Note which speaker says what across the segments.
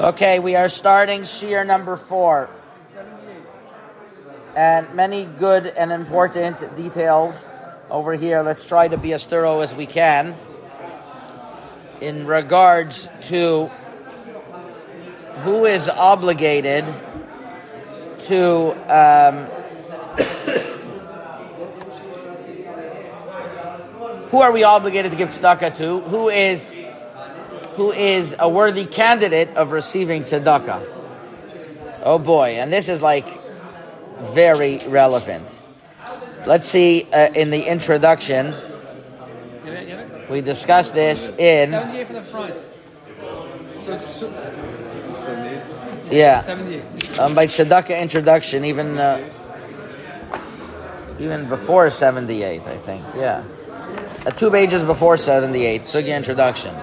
Speaker 1: Okay, we are starting Shiur number four. And many good and important details over here. Let's try to be as thorough as we can in regards to who is obligated to um, who are we obligated to give tzedakah to? Who is who is a worthy candidate of receiving tzedakah? Oh boy, and this is like very relevant. Let's see uh, in the introduction. We discussed this in
Speaker 2: 78 from the front. So, so
Speaker 1: yeah
Speaker 2: 78.
Speaker 1: um, by tzedakah introduction, even uh, even before seventy eight, I think. Yeah, uh, two pages before seventy eight. Sugi introduction.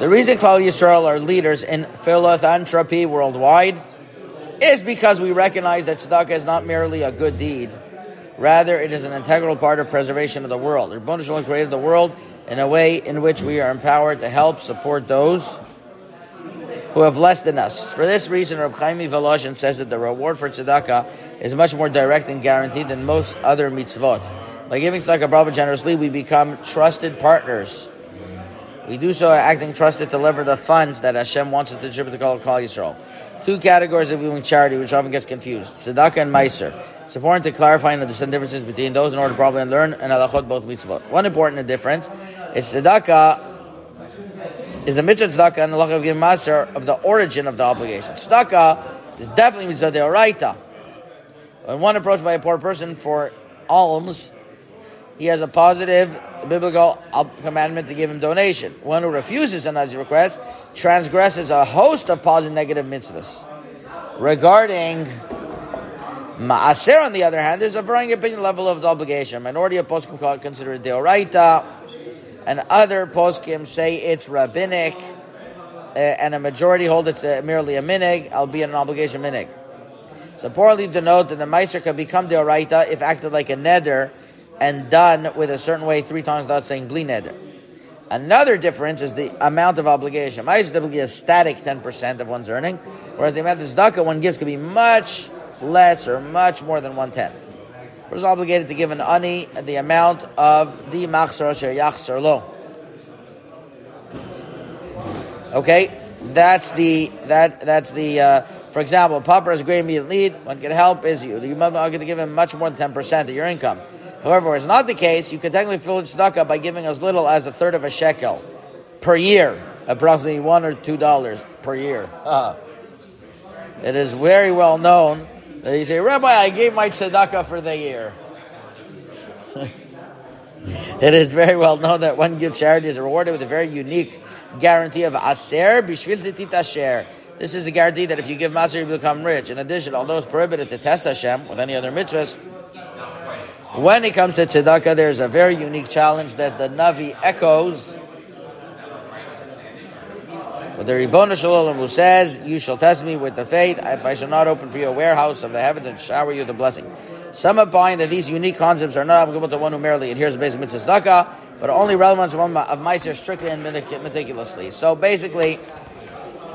Speaker 1: The reason Klal Yisrael are leaders in philanthropy worldwide is because we recognize that tzedakah is not merely a good deed. Rather, it is an integral part of preservation of the world. Ribbon Shalom created the world in a way in which we are empowered to help support those who have less than us. For this reason, Reb Chaim Volozhin says that the reward for tzedakah is much more direct and guaranteed than most other mitzvot. By giving tzedakah brava generously, we become trusted partners. We do so acting trusted to deliver the funds that Hashem wants us to distribute to Kol Yisrael. Two categories of giving charity, which often gets confused: tzedakah and meiser. It's important to clarify and understand differences between those in order to properly learn and halachot both mitzvot. One important difference is tzedakah is the mitzvah tzedakah and the halacha of giving maser of the origin of the obligation. Tzedakah is definitely mitzvah deoraita. When one approached by a poor person for alms, he has a positive biblical commandment to give him donation. One who refuses another's request transgresses a host of positive negative mitzvahs. Regarding Maaser, on the other hand, there's a varying opinion level of obligation. Minority of poskim consider it deoraita, and other poskim say it's rabbinic, uh, and a majority hold it's uh, merely a minhag, albeit an obligation minhag. It's important to note that the meiser can become deoraita if acted like a neder and done with a certain way three times without saying bli neder. Another difference is the amount of obligation. Meiser is typically a static 10% of one's earning, whereas the amount of tzedakah one gives could be much less or much more than one tenth. One is obligated to give an ani the amount of the machzor asher yachzor lo. Okay, that's the that that's the. Uh, for example, a pauper has a great immediate need. One can help is you. You might not get to give him much more than ten percent of your income. However, it's not the case. You can technically fill tzedakah by giving as little as a third of a shekel per year, approximately one or two dollars per year. Uh, it is very well known that you say, Rabbi, I gave my tzedakah for the year. it is very well known that one gives charity is rewarded with a very unique guarantee of aser bishvil titasher. This is a guarantee that if you give maser, you become rich. In addition, although it's prohibited to test Hashem with any other mitzvahs, when it comes to tzedakah, there's a very unique challenge that the Navi echoes. But the Ribbon Shalom who says, You shall test me with the faith if I shall not open for you a warehouse of the heavens and shower you the blessing. Some opine that these unique concepts are not applicable to one who merely adheres to basic mitzvah tzedakah, but only relevant to one of Meiser strictly and meticulously. So basically,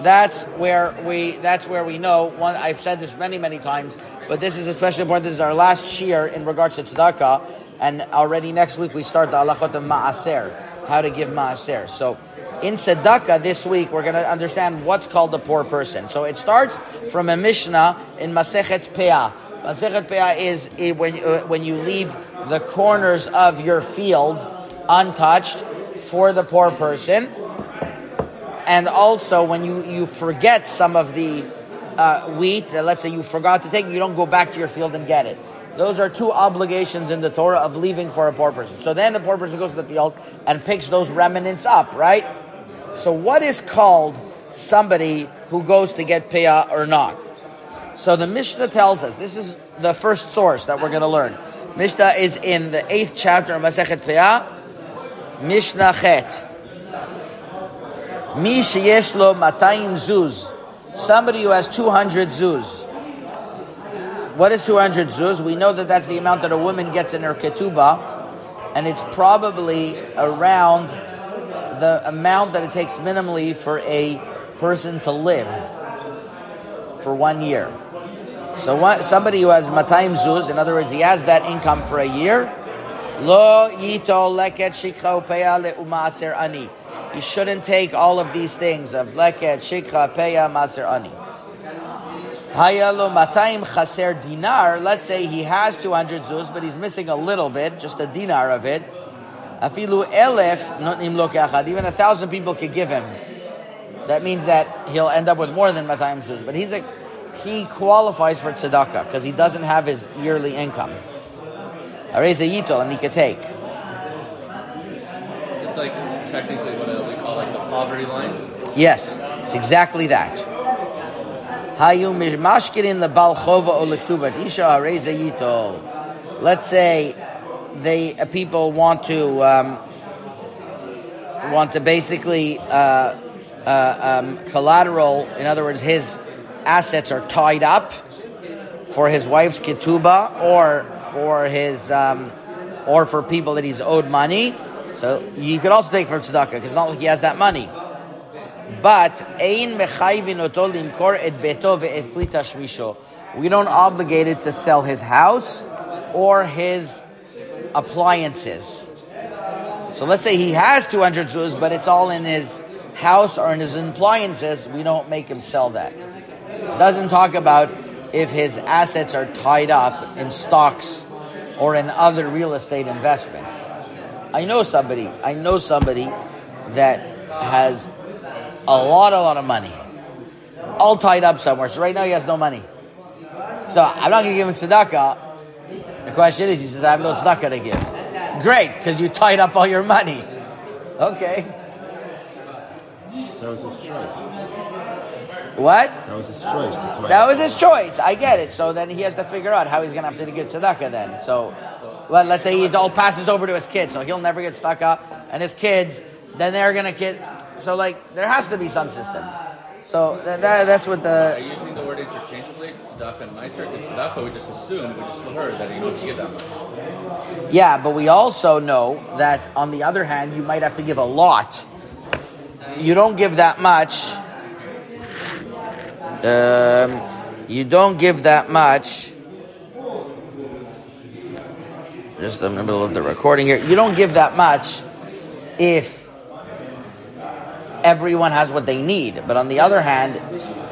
Speaker 1: that's where we that's where we know. One I've said this many many times but this is especially important. This is our last shiur in regards to tzedakah and already next week we start the halachot of maaser how to give maaser. So in tzedakah this week we're going to understand what's called the poor person. So it starts from a mishnah in masechet peah. Masechet peah is eh, when uh, when you leave the corners of your field untouched for the poor person and also when you, you forget some of the uh, wheat that let's say you forgot to take, you don't go back to your field and get it. Those are two obligations in the Torah of leaving for a poor person. So then the poor person goes to the field and picks those remnants up, right? So what is called somebody who goes to get payah or not? So the Mishnah tells us, this is the first source that we're going to learn. Mishnah is in the eighth chapter of Masechet Peyah, Mishnah Chet. Mi sheyesh lo matayim zuz. Somebody who has 200 zuz. What is 200 zuz? We know that that's the amount that a woman gets in her ketubah, and it's probably around the amount that it takes minimally for a person to live for one year. So somebody who has matayim zuz, in other words, he has that income for a year. Lo yito leket shikha ani. You shouldn't take all of these things of leket shikha peya maser ani. Hayalo matayim chaser dinar. Let's say he has 200 zuz, but he's missing a little bit, just a dinar of it. Afilu elef notim lo keachad. Even a thousand people could give him. That means that he'll end up with more than matayim zuz. But he's a, he qualifies for tzedakah because he doesn't have his yearly income. Areza yitol, and he could take.
Speaker 2: Just like technically what line.
Speaker 1: Yes, it's exactly that. Let's say they uh, people want to um, want to basically uh, uh, um, collateral. In other words, his assets are tied up for his wife's ketubah or for his um, or for people that he's owed money. So you could also take from tzedakah because it's not like he has that money. But ein mechayvin oto limkor et beto ve'et kli tashmisho. We don't obligate it to sell his house or his appliances. So let's say he has 200 zuz, but it's all in his house or in his appliances. We don't make him sell that. Doesn't talk about if his assets are tied up in stocks or in other real estate investments. I know somebody, I know somebody that has a lot, a lot of money, all tied up somewhere. So right now he has no money. So I'm not going to give him tzedakah. The question is, he says, I have no tzedakah to give. Great, because you tied up all your money. Okay.
Speaker 3: That was his choice.
Speaker 1: What?
Speaker 3: That was his choice.
Speaker 1: That was his choice. I get it. So then he has to figure out how he's going to have to give tzedakah then. So, well, let's say he all passes over to his kids, so he'll never get tzedakah, and his kids, then they're going to get. So, like, there has to be some system. So that, that, that's what
Speaker 2: Are
Speaker 1: the
Speaker 2: you using the word interchangeably? Tzedakah and Meiser? In Tzedakah, we just assume, we just heard that you don't give that much.
Speaker 1: yeah. But we also know that on the other hand, you might have to give a lot. You don't give that much. Um, you don't give that much. Just in the middle of the recording here. You don't give that much if everyone has what they need. But on the other hand,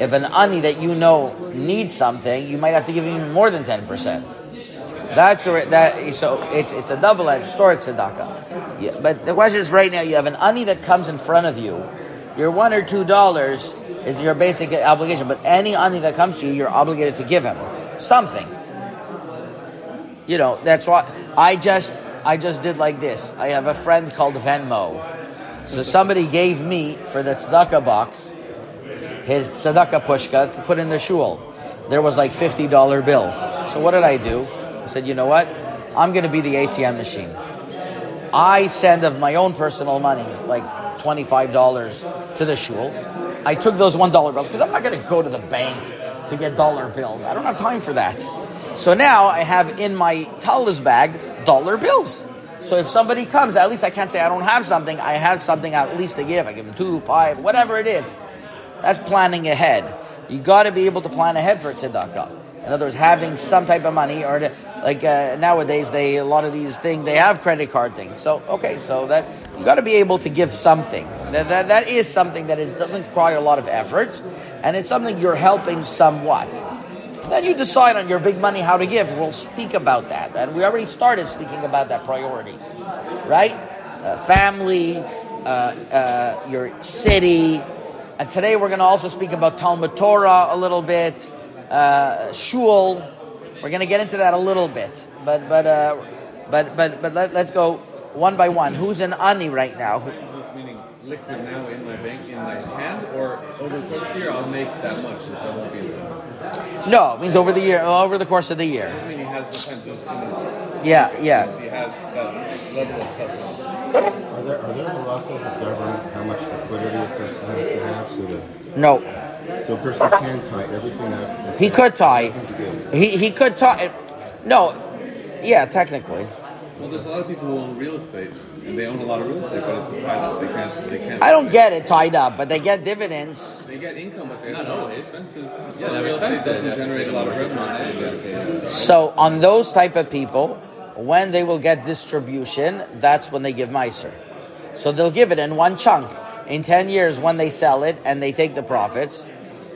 Speaker 1: if an ani that you know needs something, you might have to give even more than ten percent. That's where that so it's it's a double edged sword tzedakah. Yeah, but the question is right now you have an ani that comes in front of you. Your one or two dollars is your basic obligation, but any ani that comes to you, you're obligated to give him something. You know that's what I just I just did like this. I have a friend called Venmo. So somebody gave me for the tzedakah box his tzedakah pushka to put in the shul. There was like fifty dollar bills. So what did I do? I said, you know what? I'm going to be the ATM machine. I send of my own personal money, like twenty five dollars to the shul. I took those one dollar bills because I'm not going to go to the bank to get dollar bills. I don't have time for that. So now I have in my talis bag dollar bills. So if somebody comes, at least I can't say I don't have something. I have something at least to give. I give them two, five, whatever it is. That's planning ahead. You got to be able to plan ahead for tzedakah. In other words, having some type of money, or to, like uh, nowadays, they a lot of these things they have credit card things. So okay, so that you got to be able to give something. That, that that is something that it doesn't require a lot of effort, and it's something you're helping somewhat. Then you decide on your big money how to give. We'll speak about that, and we already started speaking about that priorities, right? Uh, family, uh, uh, your city, and today we're going to also speak about Talmud Torah a little bit, uh, shul. We're going to get into that a little bit, but but uh, but but but let, let's go one by one. Who's an ani right now?
Speaker 2: Liquid now in my bank, in my hand, or over the course of the year, I'll make that much, so I won't be in the
Speaker 1: No, it means over the year, over the course of the year.
Speaker 2: I mean, he has the 10 Zuz in his,
Speaker 1: Yeah, yeah.
Speaker 2: he has that level of sustenance.
Speaker 3: Are there, are there halachos that govern how much liquidity a person has to have so that
Speaker 1: No,
Speaker 3: so a person can tie everything up?
Speaker 1: he could tie.
Speaker 3: "Nothing to give."
Speaker 1: He he could tie. No, yeah, technically.
Speaker 2: Well, there's a lot of people who own real estate and they own a lot of real estate, but it's tied up. They can't. They can't.
Speaker 1: I don't get it tied up, but they get dividends.
Speaker 2: They get income, but they
Speaker 4: Not
Speaker 2: no
Speaker 4: always.
Speaker 2: expenses.
Speaker 4: Yeah,
Speaker 2: Yeah,
Speaker 4: the
Speaker 2: the
Speaker 4: real
Speaker 2: real
Speaker 4: estate
Speaker 2: estate
Speaker 4: doesn't
Speaker 2: doesn't generate a lot of revenue.
Speaker 1: So on those type of people, when they will get distribution, that's when they give Meiser. So they'll give it in one chunk. In 10 years, when they sell it and they take the profits,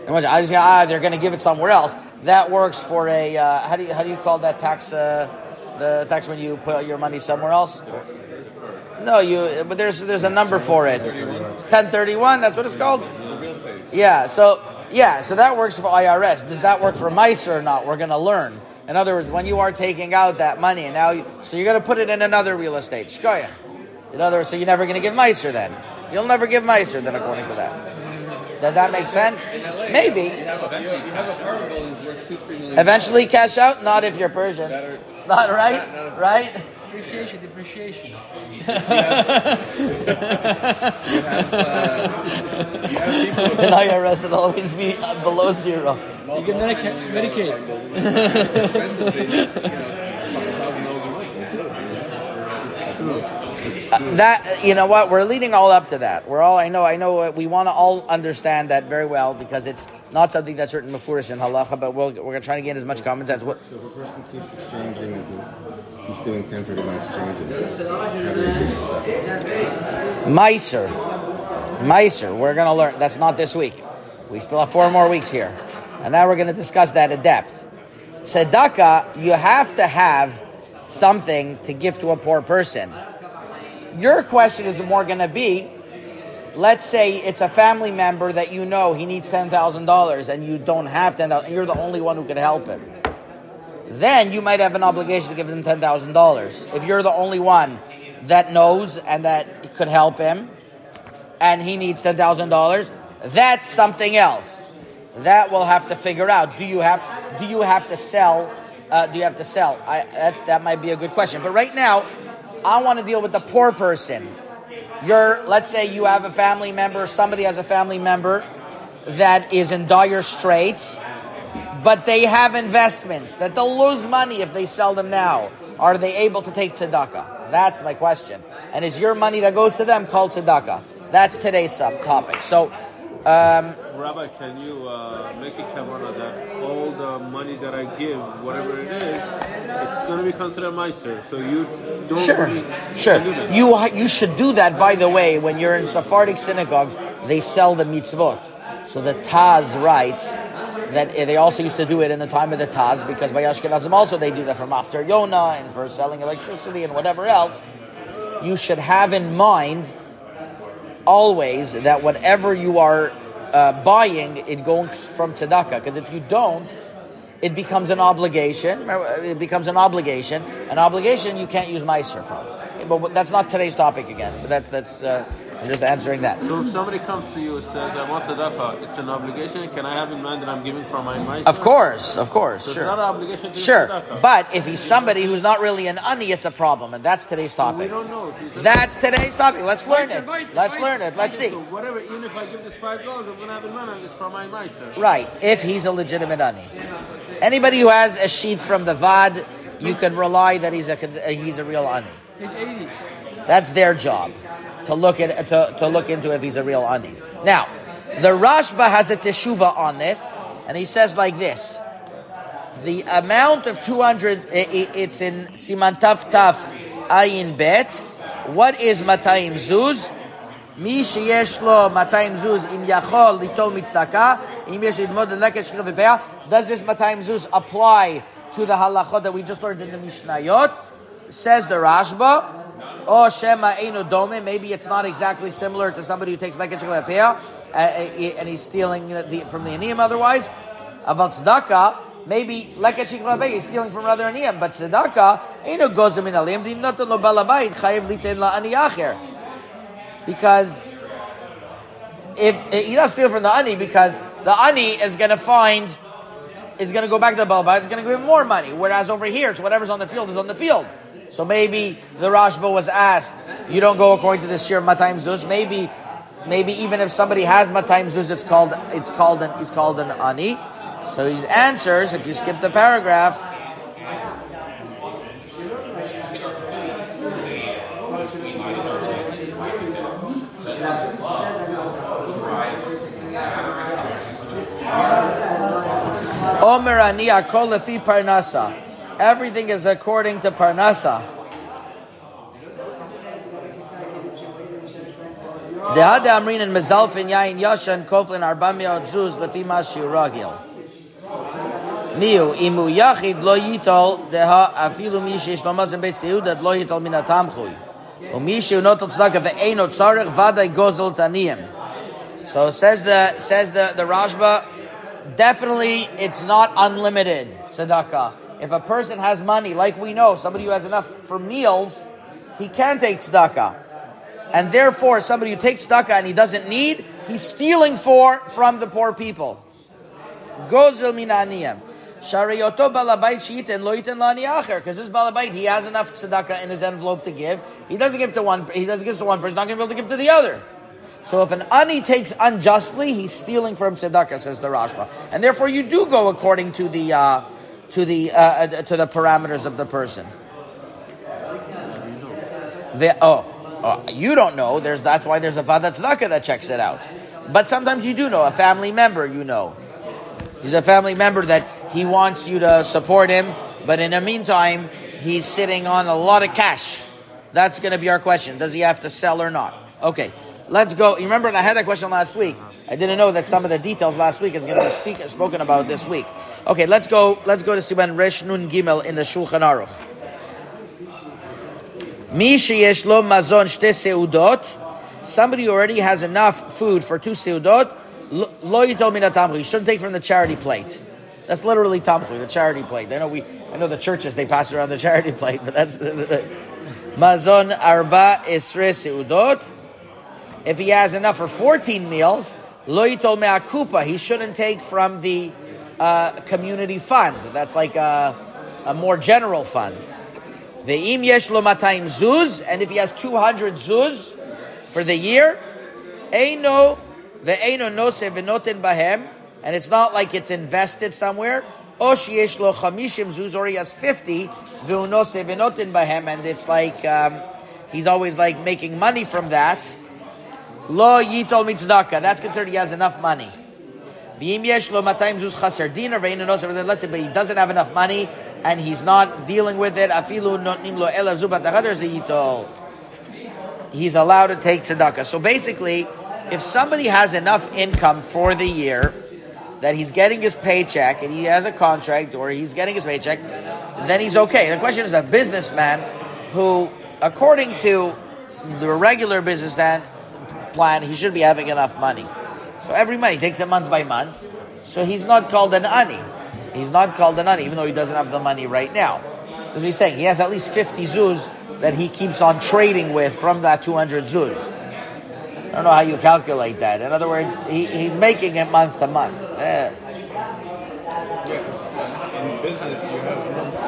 Speaker 1: and when I say, ah, they're going to give it somewhere else. That works for a, uh, how do you, how do you call that tax, uh, the tax when you put your money somewhere else? No, you, but there's, there's a number for it. 1031, that's what it's called? Yeah, so yeah, so that works for IRS. Does that work for Meiser or not? We're to learn. In other words, when you are taking out that money, and now you, so you're to put it in another real estate. Shkoyach. In other words, so you're never to give Meiser then. You'll never give Meiser then, according to that. Does that make sense? Maybe. Eventually cash out, not if you're Persian. Not right, right?
Speaker 5: Appreciation, depreciation.
Speaker 1: In IRS, it'll always be uh, below zero.
Speaker 5: You get Medica- Medicaid.
Speaker 2: Expenses, they, you know, a couple thousand dollars a month. That's it. You know?
Speaker 1: that you know what we're leading all up to that we're all i know i know uh, we want to all understand that very well because it's not something that's written before in halacha but we'll, we're going to try to gain as much common sense what
Speaker 3: So if a person keeps exchanging, he's doing 1031 exchanges, how do they do that?
Speaker 1: Meiser. Meiser. We're going to learn. That's not this week. We still have four more weeks here. And now we're going to discuss that in depth. Tzedakah, you have to have something to give to a poor person. Your question is more going to be let's say it's a family member that you know he needs $10,000 and you don't have 10000 and you're the only one who can help him. Then you might have an obligation to give him $10,000. If you're the only one that knows and that could help him, and he needs ten thousand dollars, that's something else. That we'll have to figure out. Do you have do you have to sell? Uh, do you have to sell? I, that that might be a good question. But right now, I want to deal with the poor person. You're let's say you have a family member. Somebody has a family member that is in dire straits, but they have investments that they'll lose money if they sell them now. Are they able to take tzedakah? That's my question. And is your money that goes to them called tzedakah? That's today's sub topic. So, um,
Speaker 6: Rabbi, can you uh, make a kavana that all the money that I give, whatever it is, it's going to be considered meiser. So you don't
Speaker 1: sure,
Speaker 6: really
Speaker 1: sure.
Speaker 6: do.
Speaker 1: You you should do that. By the way, when you're in Sephardic synagogues, they sell the mitzvot. So the Taz writes that eh, they also used to do it in the time of the Taz because by Ashkenazim also they do that from after Yonah and for selling electricity and whatever else. You should have in mind always that whatever you are uh, buying, it goes from tzedakah. Because if you don't, it becomes an obligation. It becomes an obligation. An obligation you can't use meiser from. But that's not today's topic again. But that's that's. Uh, I'm just answering that.
Speaker 6: So if somebody comes to you and says, I want tzedakah, it's an obligation. Can I have in mind that I'm giving from my meiser?
Speaker 1: Of course, of course,
Speaker 6: So
Speaker 1: sure.
Speaker 6: it's not an obligation to
Speaker 1: Sure, but if he's somebody who's not really an ani, it's a problem, and that's today's topic.
Speaker 6: we
Speaker 1: topic.
Speaker 6: don't know. If he's a-
Speaker 1: That's today's topic. Let's learn it. Let's learn it. Let's see.
Speaker 6: So whatever, even if I give this five dollars, I'm going to have in mind it's from my meiser.
Speaker 1: Right, if he's a legitimate ani. Anybody who has a sheet from the vad, you can rely that he's a he's a real ani.
Speaker 5: Page 80.
Speaker 1: That's their job to look at to, to look into if he's a real ani. Now, the Rashba has a teshuva on this, and he says like this: the amount of two hundred. It's in Siman Taf Taf Ayin Bet. What is Matayim Zuz? מי שיש לו 200 זוז, אם יכול ליטול מצדקה, אם יש ללמוד ללקט שכיח ופאה, does this 200 zuz apply to the halachot that we just learned in the Mishnayot? Says the Rashba, or Shema Eino Dome, maybe it's not exactly similar to somebody who takes leket shekha lepea, uh, and he's stealing from the aniyim otherwise. About tzedakah, maybe leket shekha lepea is stealing from another aniyim, but tzedakah, Eino goes min alim, di noten lo balabayit, chayiv liten la ani acher. Because if he doesn't steal from the ani, because the ani is going to find is going to go back to the Balabait, it's going to give him more money. Whereas over here, it's whatever's on the field is on the field. So maybe the Rashba was asked, you don't go according to the Shir Matayim Zuz. Maybe, maybe even if somebody has Matayim Zuz, it's called, it's called an, it's called an Ani. So he answers, if you skip the paragraph, Omer ani akol lefi parnasa. Everything is according to parnasa. Dehad amrin and yain koflin zuz lefi mashi ragil. Miu imu yachid deha afilu beit seudat tzarech gozel taniyim. So says the says the the Rashba, definitely it's not unlimited tzedakah. If a person has money, like we know, somebody who has enough for meals, he can take tzedakah. And therefore, somebody who takes tzedakah and he doesn't need, he's stealing for from the poor people. Gozel min aniyim. Shariyoto balabait sheiten lo yiten lani acher. Because this balabait, he has enough tzedakah in his envelope to give. He doesn't give to one. He doesn't give to one person. Not going to be able to give to the other. So if an ani takes unjustly, he's stealing from tzedakah, says the Rashba, and therefore you do go according to the uh, to the uh, uh, to the parameters of the person. The, oh, oh, you don't know. There's that's why there's a vada tzedakah that checks it out. But sometimes you do know a family member. You know, he's a family member that he wants you to support him, but in the meantime, he's sitting on a lot of cash. That's going to be our question. Does he have to sell or not? Okay. Let's go. You remember, I had that question last week. I didn't know that some of the details last week is going to be speak, spoken about this week. Okay, let's go. Let's go to Siman Resh Nun Gimel in the Shulchan Aruch. Mi lo mazon shte seudot. Somebody who already has enough food for two seudot. Lo yitol min. You shouldn't take from the charity plate. That's literally tamchui, the charity plate. I know we. I know the churches they pass around the charity plate, but that's mazon arba esre seudot. If he has enough for 14 meals, lo yitol me'akupa, he shouldn't take from the uh, community fund. That's like a, a more general fund. Ve'im yesh lo matayim zuz, and if he has 200 zuz for the year, eino ve'eino nose v'noten bahem, and it's not like it's invested somewhere. O sheyesh lo chamishim zuz, or he has 50 ve'unose v'noten bahem, and it's like um, he's always like making money from that. Lo yitol mitzdaka. That's considered he has enough money. V'im yesh lo zuz chaser. Let's say, but he doesn't have enough money and he's not dealing with it. Afilu zeyitol. He's allowed to take tzedakah. So basically, if somebody has enough income for the year that he's getting his paycheck and he has a contract or he's getting his paycheck, then he's okay. The question is a businessman who, according to the regular businessman, plan, he should be having enough money. So every month, he takes it month by month. So he's not called an ani. He's not called an ani, even though he doesn't have the money right now. Because he's saying he has at least 50 zuz that he keeps on trading with from that 200 zuz. I don't know how you calculate that. In other words, he, he's making it month to month. Eh.
Speaker 2: In business, you have months?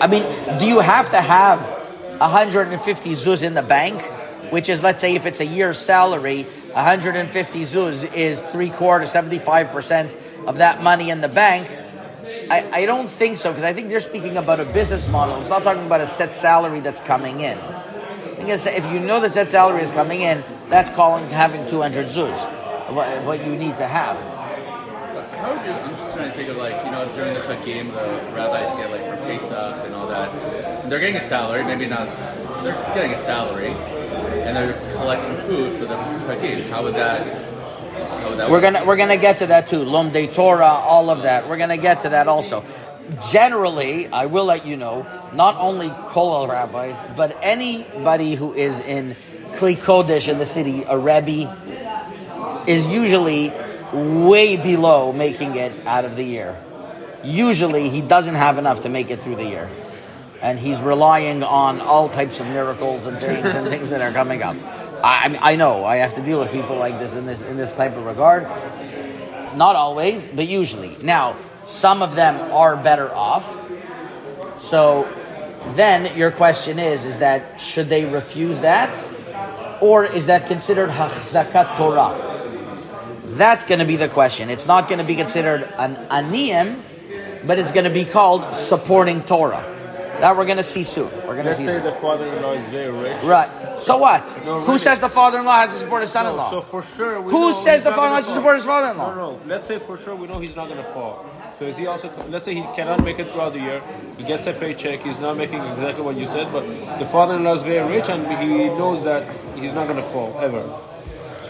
Speaker 1: I mean, do you have to have 150 zuz in the bank? Which is, let's say, if it's a year's salary, 150 zuz is three quarters, 75% of that money in the bank. I, I don't think so, because I think they're speaking about a business model. It's not talking about a set salary that's coming in. Think if you know the set salary is coming in, that's calling having 200 zuz, what you need to have.
Speaker 2: How would you? I'm just trying to think of like you know during the Chagim, the rabbis get like for Pesach and all that. They're getting a salary, maybe not. They're getting a salary, and they're collecting food for the Chagim. How would that? How would that
Speaker 1: We're gonna we're gonna get to that too. Lomdei Torah, all of that. We're gonna get to that also. Generally, I will let you know, not only Kolal rabbis, but anybody who is in Kli Kodesh in the city, a Rebbe, is usually way below making it out of the year. Usually, he doesn't have enough to make it through the year. And he's relying on all types of miracles and things and things that are coming up. I, I mean, I know I have to deal with people like this in this in this type of regard. Not always, but usually. Now, some of them are better off. So then your question is, is that should they refuse that? Or is that considered hachzakat Torah? That's going to be the question. It's not going to be considered an aniyim, but it's going to be called supporting Torah. That we're going to see soon. We're going to see
Speaker 6: say
Speaker 1: soon.
Speaker 6: the father-in-law is very rich.
Speaker 1: Right. So what?
Speaker 6: No,
Speaker 1: Who
Speaker 6: really.
Speaker 1: says the father-in-law has to support his son-in-law?
Speaker 6: so for sure,
Speaker 1: Who says the father-in-law has to support his father-in-law?
Speaker 6: No, no. Let's say for sure we know he's not going to fall. So is he also? Let's say he cannot make it throughout the year. He gets a paycheck. He's not making exactly what you said, but the father-in-law is very rich, and he knows that he's not going to fall ever.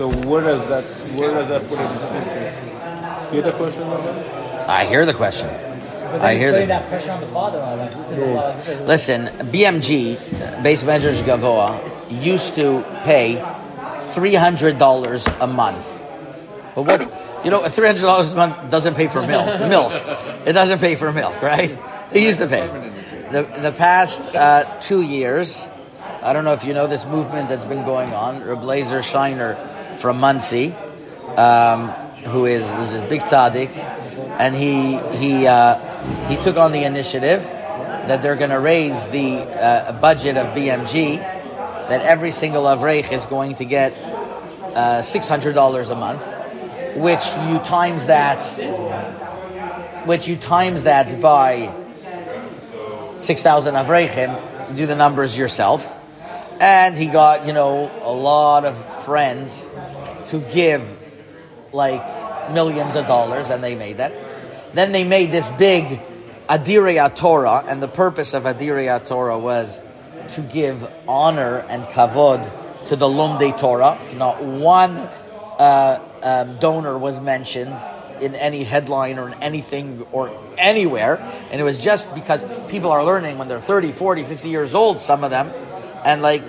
Speaker 6: So where does that? Where does that put him into? You get the question, Robert?
Speaker 1: I hear the question. I hear
Speaker 5: putting
Speaker 1: the.
Speaker 5: that pressure on the father. Like, who said the father-
Speaker 1: Listen, BMG, Beth Medrash Govoha, used to pay three hundred dollars a month. But what you know, three hundred dollars a month doesn't pay for milk. Milk, it doesn't pay for milk, right? It used to pay. The the past uh, two years, I don't know if you know this movement that's been going on. Reblazer Shiner from Monsey, um, who is, is a big tzaddik, and he he uh, he took on the initiative that they're going to raise the uh, budget of BMG, that every single Avreich is going to get uh, $600 a month, which you times that, which you times that by 6,000 Avreichim, do the numbers yourself. And he got, you know, a lot of friends to give like millions of dollars, and they made that. Then they made this big Adirei Torah, and the purpose of Adirei Torah was to give honor and kavod to the Lumdei Torah. Not one uh, um, donor was mentioned in any headline or in anything or anywhere, and it was just because people are learning when they're 30, 40, 50 years old, some of them, and like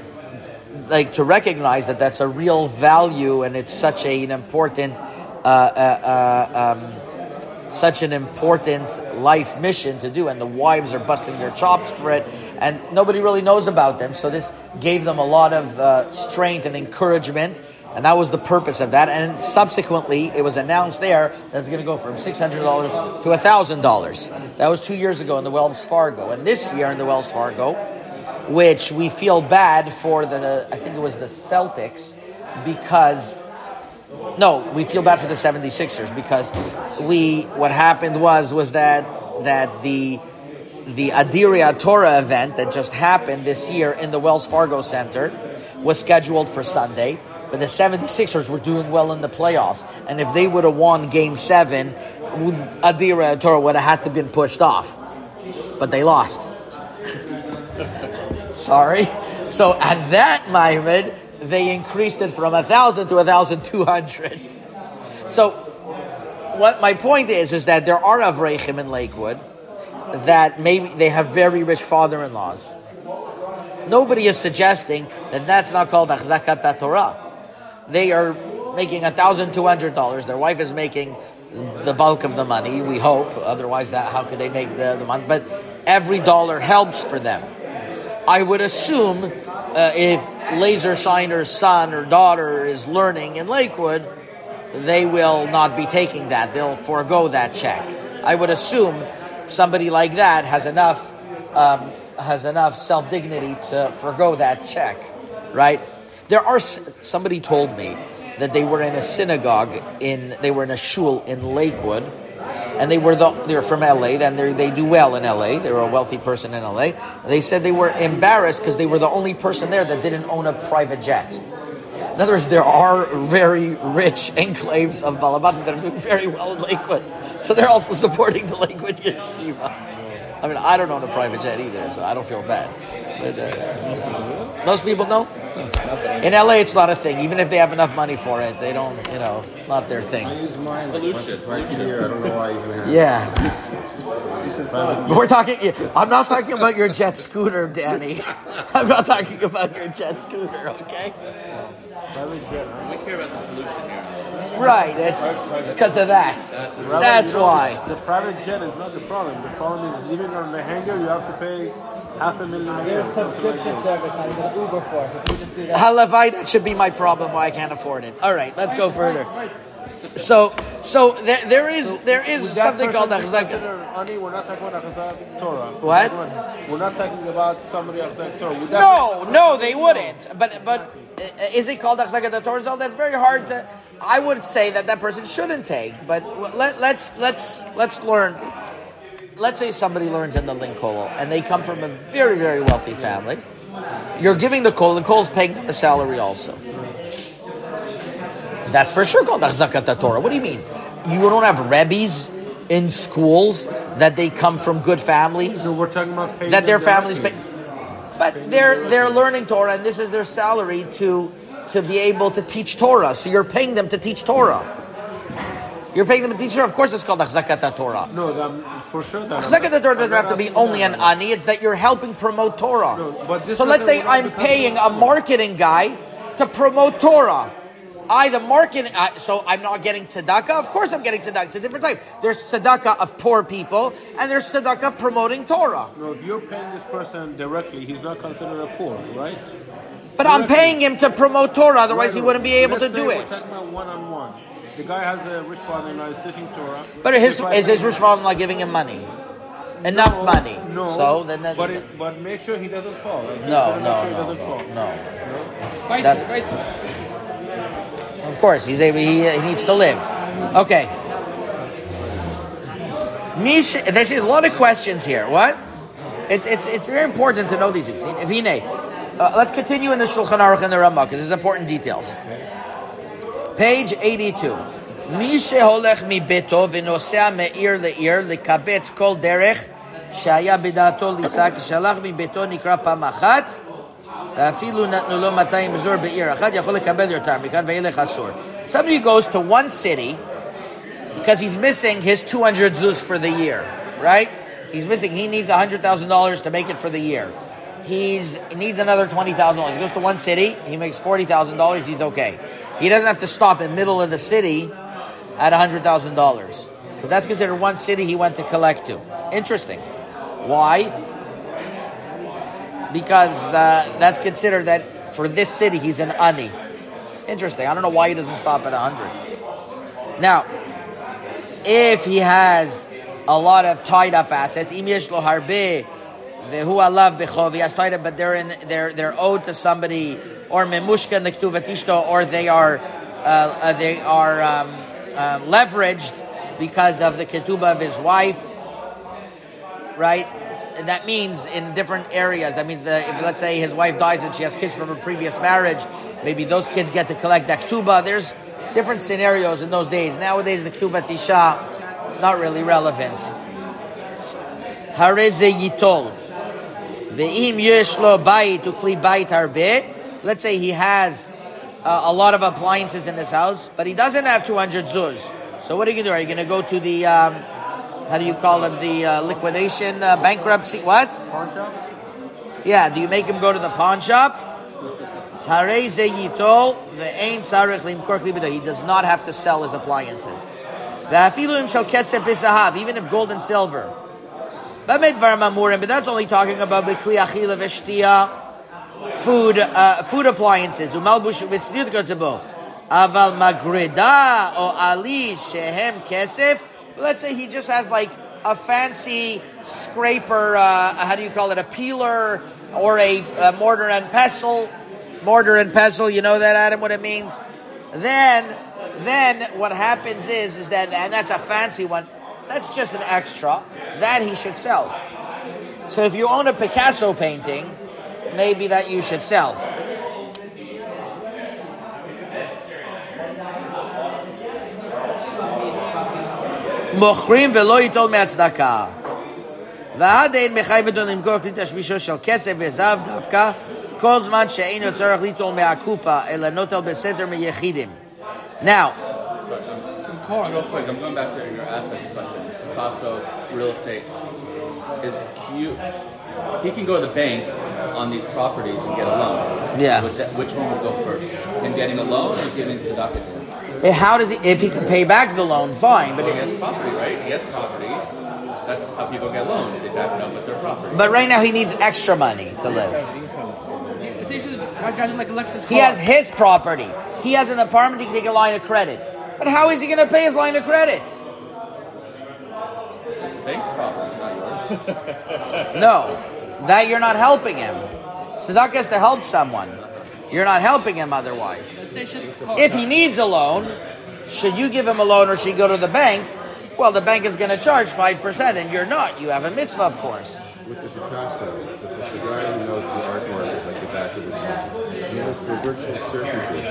Speaker 1: like to recognize that that's a real value and it's such a, an important uh, uh, uh, um, such an important life mission to do. And the wives are busting their chops for it. And nobody really knows about them. So this gave them a lot of uh, strength and encouragement. And that was the purpose of that. And subsequently it was announced there that it's going to go from $600 to $1000 that was two years ago in the wells fargo. And this year in the wells fargo which we feel bad for the I think it was the Celtics because no, we feel bad for the 76ers because we what happened was was that that the the Adirei Torah event that just happened this year in the Wells Fargo Center was scheduled for Sunday, but the 76ers were doing well in the playoffs. And if they would have won game seven, Adirei Torah would have had to been pushed off. But they lost. Sorry. So at that moment, they increased it from a thousand to a thousand two hundred. So what my point is is that there are Avreichim in Lakewood that maybe they have very rich father-in-laws. Nobody is suggesting that that's not called Achzakat Torah. They are making a thousand two hundred dollars. Their wife is making the bulk of the money. We hope. Otherwise, that how could they make the, the money? But every dollar helps for them. I would assume uh, if Laser Shiner's son or daughter is learning in Lakewood, they will not be taking that. They'll forego that check. I would assume somebody like that has enough um, has enough self dignity to forego that check, right? There are somebody told me that they were in a synagogue in they were in a shul in Lakewood, and they were the, they're from LA. Then they do well in LA. They were a wealthy person in LA. They said they were embarrassed because they were the only person there that didn't own a private jet. In other words, there are very rich enclaves of Balabat that are doing very well in Lakewood. So they're also supporting the Lakewood Yeshiva. I mean, I don't own a private jet either, so I don't feel bad. But, uh, most people know. In LA, it's not a thing. Even if they have enough money for it, they don't, you know, it's not their thing.
Speaker 3: I use mine like once or twice a year. I don't know why I even have.
Speaker 1: Yeah. But we're talking. I'm not talking about your jet scooter, Danny. I'm not talking about your jet scooter. Okay.
Speaker 6: Private jet, huh?
Speaker 2: We care about the pollution here.
Speaker 1: Right. It's because of that.
Speaker 6: Rabbi,
Speaker 1: That's
Speaker 6: you know,
Speaker 1: why.
Speaker 6: The private jet is not the problem. The problem is leaving on the hangar, you have to pay half a million a year.
Speaker 5: There's subscription service, not even Uber for us. If we just do that.
Speaker 1: Halavai, that should be my problem. Why I can't afford it. All right, let's go further. So, so there, there is there is
Speaker 6: Would
Speaker 1: something called
Speaker 6: be
Speaker 1: achzaka.
Speaker 6: considered honey? We're not talking about achzak Torah.
Speaker 1: What?
Speaker 6: We're not- talking about somebody achzak Torah. Would
Speaker 1: No, no, they wouldn't. But but uh, is it called achzakat Torah? So That's very hard to. I would say that that person shouldn't take. But let, let's let's let's learn. let's say somebody learns in the link kollel and they come from a very, very wealthy family. You're giving the kollel, the kollel's paying them a salary also. That's for sure called Achzakat Torah. What do you mean? You don't have rebbes in schools that they come from good families?
Speaker 6: So we're talking about paying
Speaker 1: that their families pay. But they're they're learning Torah, and this is their salary to to be able to teach Torah. So you're paying them to teach Torah. You're paying them to teach Torah. Of course, it's called Achzakat Torah.
Speaker 6: No, that, um, for sure. That
Speaker 1: Achzakat Torah doesn't have to be only an ani. It's that you're helping promote Torah.
Speaker 6: No,
Speaker 1: so let's say I'm paying a marketing guy to promote Torah. I, the marketing, I, so I'm not getting tzedakah. Of course, I'm getting tzedakah. It's a different type. There's tzedakah of poor people, and there's tzedakah of promoting Torah.
Speaker 6: No, if you're paying this person directly, he's not considered a poor, right?
Speaker 1: But I'm paying him to promote Torah, otherwise
Speaker 6: Right,
Speaker 1: he wouldn't be able to
Speaker 6: let's
Speaker 1: do
Speaker 6: we're
Speaker 1: it.
Speaker 6: talking about one on one. The guy has a rich father-in-law is teaching Torah.
Speaker 1: But his, is his
Speaker 6: pay-
Speaker 1: rich father-in-law giving him money? Enough
Speaker 6: No,
Speaker 1: money.
Speaker 6: No.
Speaker 1: So then that's
Speaker 6: but it, but make sure he doesn't fall. Like, you
Speaker 1: no, no,
Speaker 6: make sure he
Speaker 1: no,
Speaker 6: doesn't
Speaker 1: no,
Speaker 6: fall.
Speaker 1: no.
Speaker 5: Right,
Speaker 1: That's-
Speaker 5: right.
Speaker 1: Of course, he's able, he, he needs to live. Okay. Mish, there's a lot of questions here. What? It's it's it's very important to know these things. Vine. Uh, let's continue in the Shulchan Aruch and the Ramah because there's important details. Page 82. מי שהולך מביתו ונוסע מעיר לעיר לקבץ כל דרך שהיה בדעתו לישא כשהלך מביתו נקרא פעם אחת ואפילו נתנו לו 200 מזור בעיר אחת יכול לקבל יותר מכאן וילך אסור. Somebody goes to one city because he's missing his 200 zuz for the year, right? He's missing, he needs $100,000 to make it for the year. He's, he needs another $20,000. He goes to one city, he makes $40,000, he's okay. He doesn't have to stop in middle of the city at $100,000. Because that's considered one city he went to collect to. Interesting. Why? Because uh, that's considered that for this city he's an ani. Interesting. I don't know why he doesn't stop at 100. Now, if he has a lot of tied up assets, im yesh lo harbe vehu alav bechov, up, but they're in, they're they're owed to somebody, or memushka in the nektuvatishto, or they are uh, uh, they are um, uh, leveraged because of the ketubah of his wife, right? And that means in different areas. That means that if let's say his wife dies and she has kids from a previous marriage, maybe those kids get to collect that ketubah. There's different scenarios in those days. Nowadays, the ketubah tisha not really relevant. Hareze yitol. Ve'im yesh lo bayit ukli bayit harbe. Let's say he has uh, a lot of appliances in his house, but he doesn't have 200 zuz. So what are you going to do? Are you going to go to the, um, how do you call them, the uh, liquidation, uh, bankruptcy, what?
Speaker 6: Pawn shop?
Speaker 1: Yeah, do you make him go to the pawn shop? Harei ze yitol ve'ein tzarich limkor. He does not have to sell his appliances. Ve'afilu im shel kesef even if gold and silver. But that's only talking about b'kli achila v'shtia, food, uh, food appliances. Umalbush v'tzniut kotzebo. Aval magrida o ali shehem kesef. Let's say he just has like a fancy scraper, uh, how do you call it, a peeler or a, uh mortar and pestle. Mortar and pestle, you know that, Adam, what it means? Then, then what happens is, is that, and that's a fancy one, that's just an extra, that he should sell. So if you own a Picasso painting, maybe that you should sell. מוכרים ולא ייטול מהצדקה. ועד אין מחייב אותו למכור כלי תשמישו של כסף וזהב דווקא, כל זמן שאינו צורך ליטול מהקופה, אלא נוטל בסדר מיחידים. Now,
Speaker 2: Real quick, I'm going back to your assets question. Picasso, real estate. Is cute. he can go to the bank on these properties and get a loan.
Speaker 1: Yeah.
Speaker 2: That- which one would go first? Him getting a loan or giving tzedakah to him?
Speaker 1: eh, how does he, if he can pay back the loan, fine, but
Speaker 2: Well, he
Speaker 1: it,
Speaker 2: has property, right? He has property. That's how people get loans. They back it up with their property.
Speaker 1: but right now he needs extra money to live.
Speaker 5: It's usually driving like a
Speaker 1: He has his property. He has an apartment, he can take a line of credit. But how is he going to pay his line of credit?
Speaker 2: Bank's property, not yours.
Speaker 1: No, that you're not helping him. Tzedakah is to help someone. You're not helping him otherwise.
Speaker 5: The station car.
Speaker 1: If he needs a loan, should you give him a loan or should he go to the bank? Well, the bank is going to charge 5%, and you're not. You have a mitzvah, of course.
Speaker 3: With the Picasso, if it's a guy who knows the art market like the back of his hand, knows for virtual certainty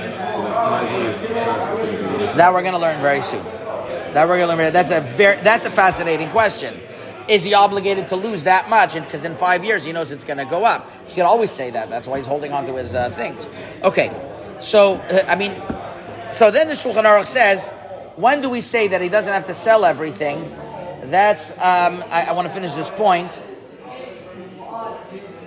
Speaker 3: That
Speaker 1: we're going to learn very soon. That we're going to learn. That's a very, that's a fascinating question. Is he obligated to lose that much? Because in five years he knows it's going to go up. He could always say that. That's why he's holding on to his uh, things. Okay, so uh, I mean, so then the Shulchan Aruch says, when do we say that he doesn't have to sell everything? That's um, I, I want to finish this point.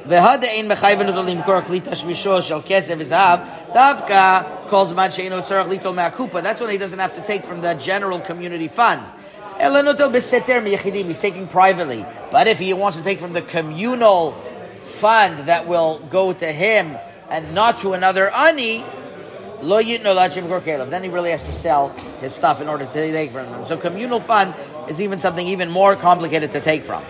Speaker 1: והדה אין מחייבן אותו למכור כלי תשמישו של כסף וזהב, דווקא כל זמן שאינו צריך ליטול מהקופה. That's when he doesn't have to take from the general community fund. אלא נוטל בסתר מיחידים, he's taking privately. But if he wants to take from the communal fund that will go to him and not to another ani, lo yitno lachim kelev. Then he really has to sell his stuff in order to take from them. So communal fund is even something even more complicated to take from.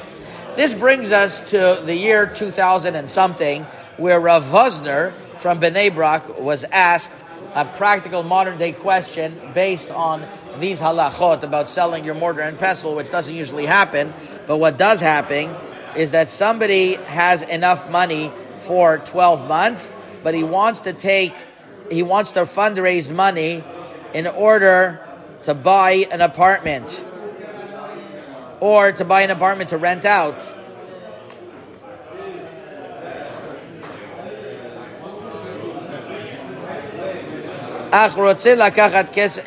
Speaker 1: This brings us to the year 2000 and something, where Rav Vosner from Bnei Brak was asked a practical modern day question based on these halachot about selling your mortar and pestle, which doesn't usually happen. But what does happen is that somebody has enough money for 12 months, but he wants to take, he wants to fundraise money in order to buy an apartment or to buy an apartment to rent out.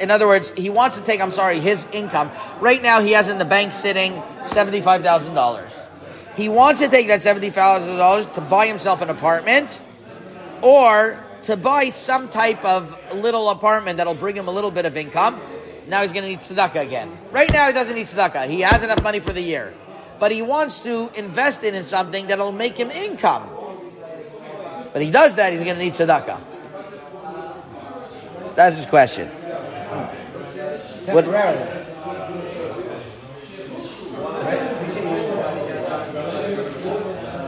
Speaker 1: In other words, he wants to take, I'm sorry, his income. Right now, he has in the bank sitting $75,000. He wants to take that $70,000 to buy himself an apartment or to buy some type of little apartment that'll bring him a little bit of income. Now he's going to need tzedakah again. Right now, he doesn't need tzedakah. He has enough money for the year. But he wants to invest it in something that'll make him income. But he does that, he's going to need tzedakah. That's his question. What-
Speaker 5: Temporarily.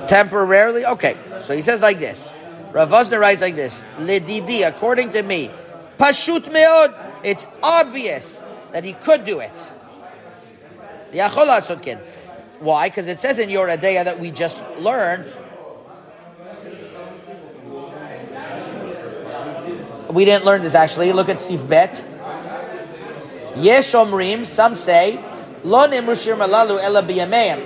Speaker 1: Temporarily? Okay. So he says like this. Rav writes like this. Ledidi, according to me, pashut meod. It's obvious that he could do it. Why? Because it says in Yoreh De'ah that we just learned. We didn't learn this actually. Look at Sif Bet. Yeshomrim, some say, Lo Nimrushir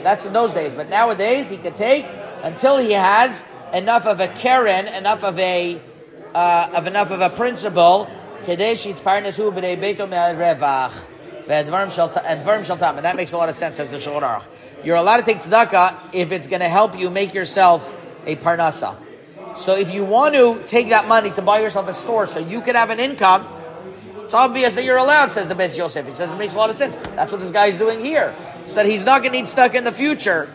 Speaker 1: That's in those days. But nowadays he could take until he has enough of a keren, enough of a uh, of enough of a principle kedei shitparnesu b'nei beito me'arevach. Shel tam. And that makes a lot of sense, says the Shulchan Aruch. You're allowed to take tzedakah if it's going to help you make yourself a parnasa. So if you want to take that money to buy yourself a store so you can have an income, it's obvious that you're allowed, says the Beis Yosef. He says it makes a lot of sense. That's what this guy is doing here. So that he's not going to need stuck in the future.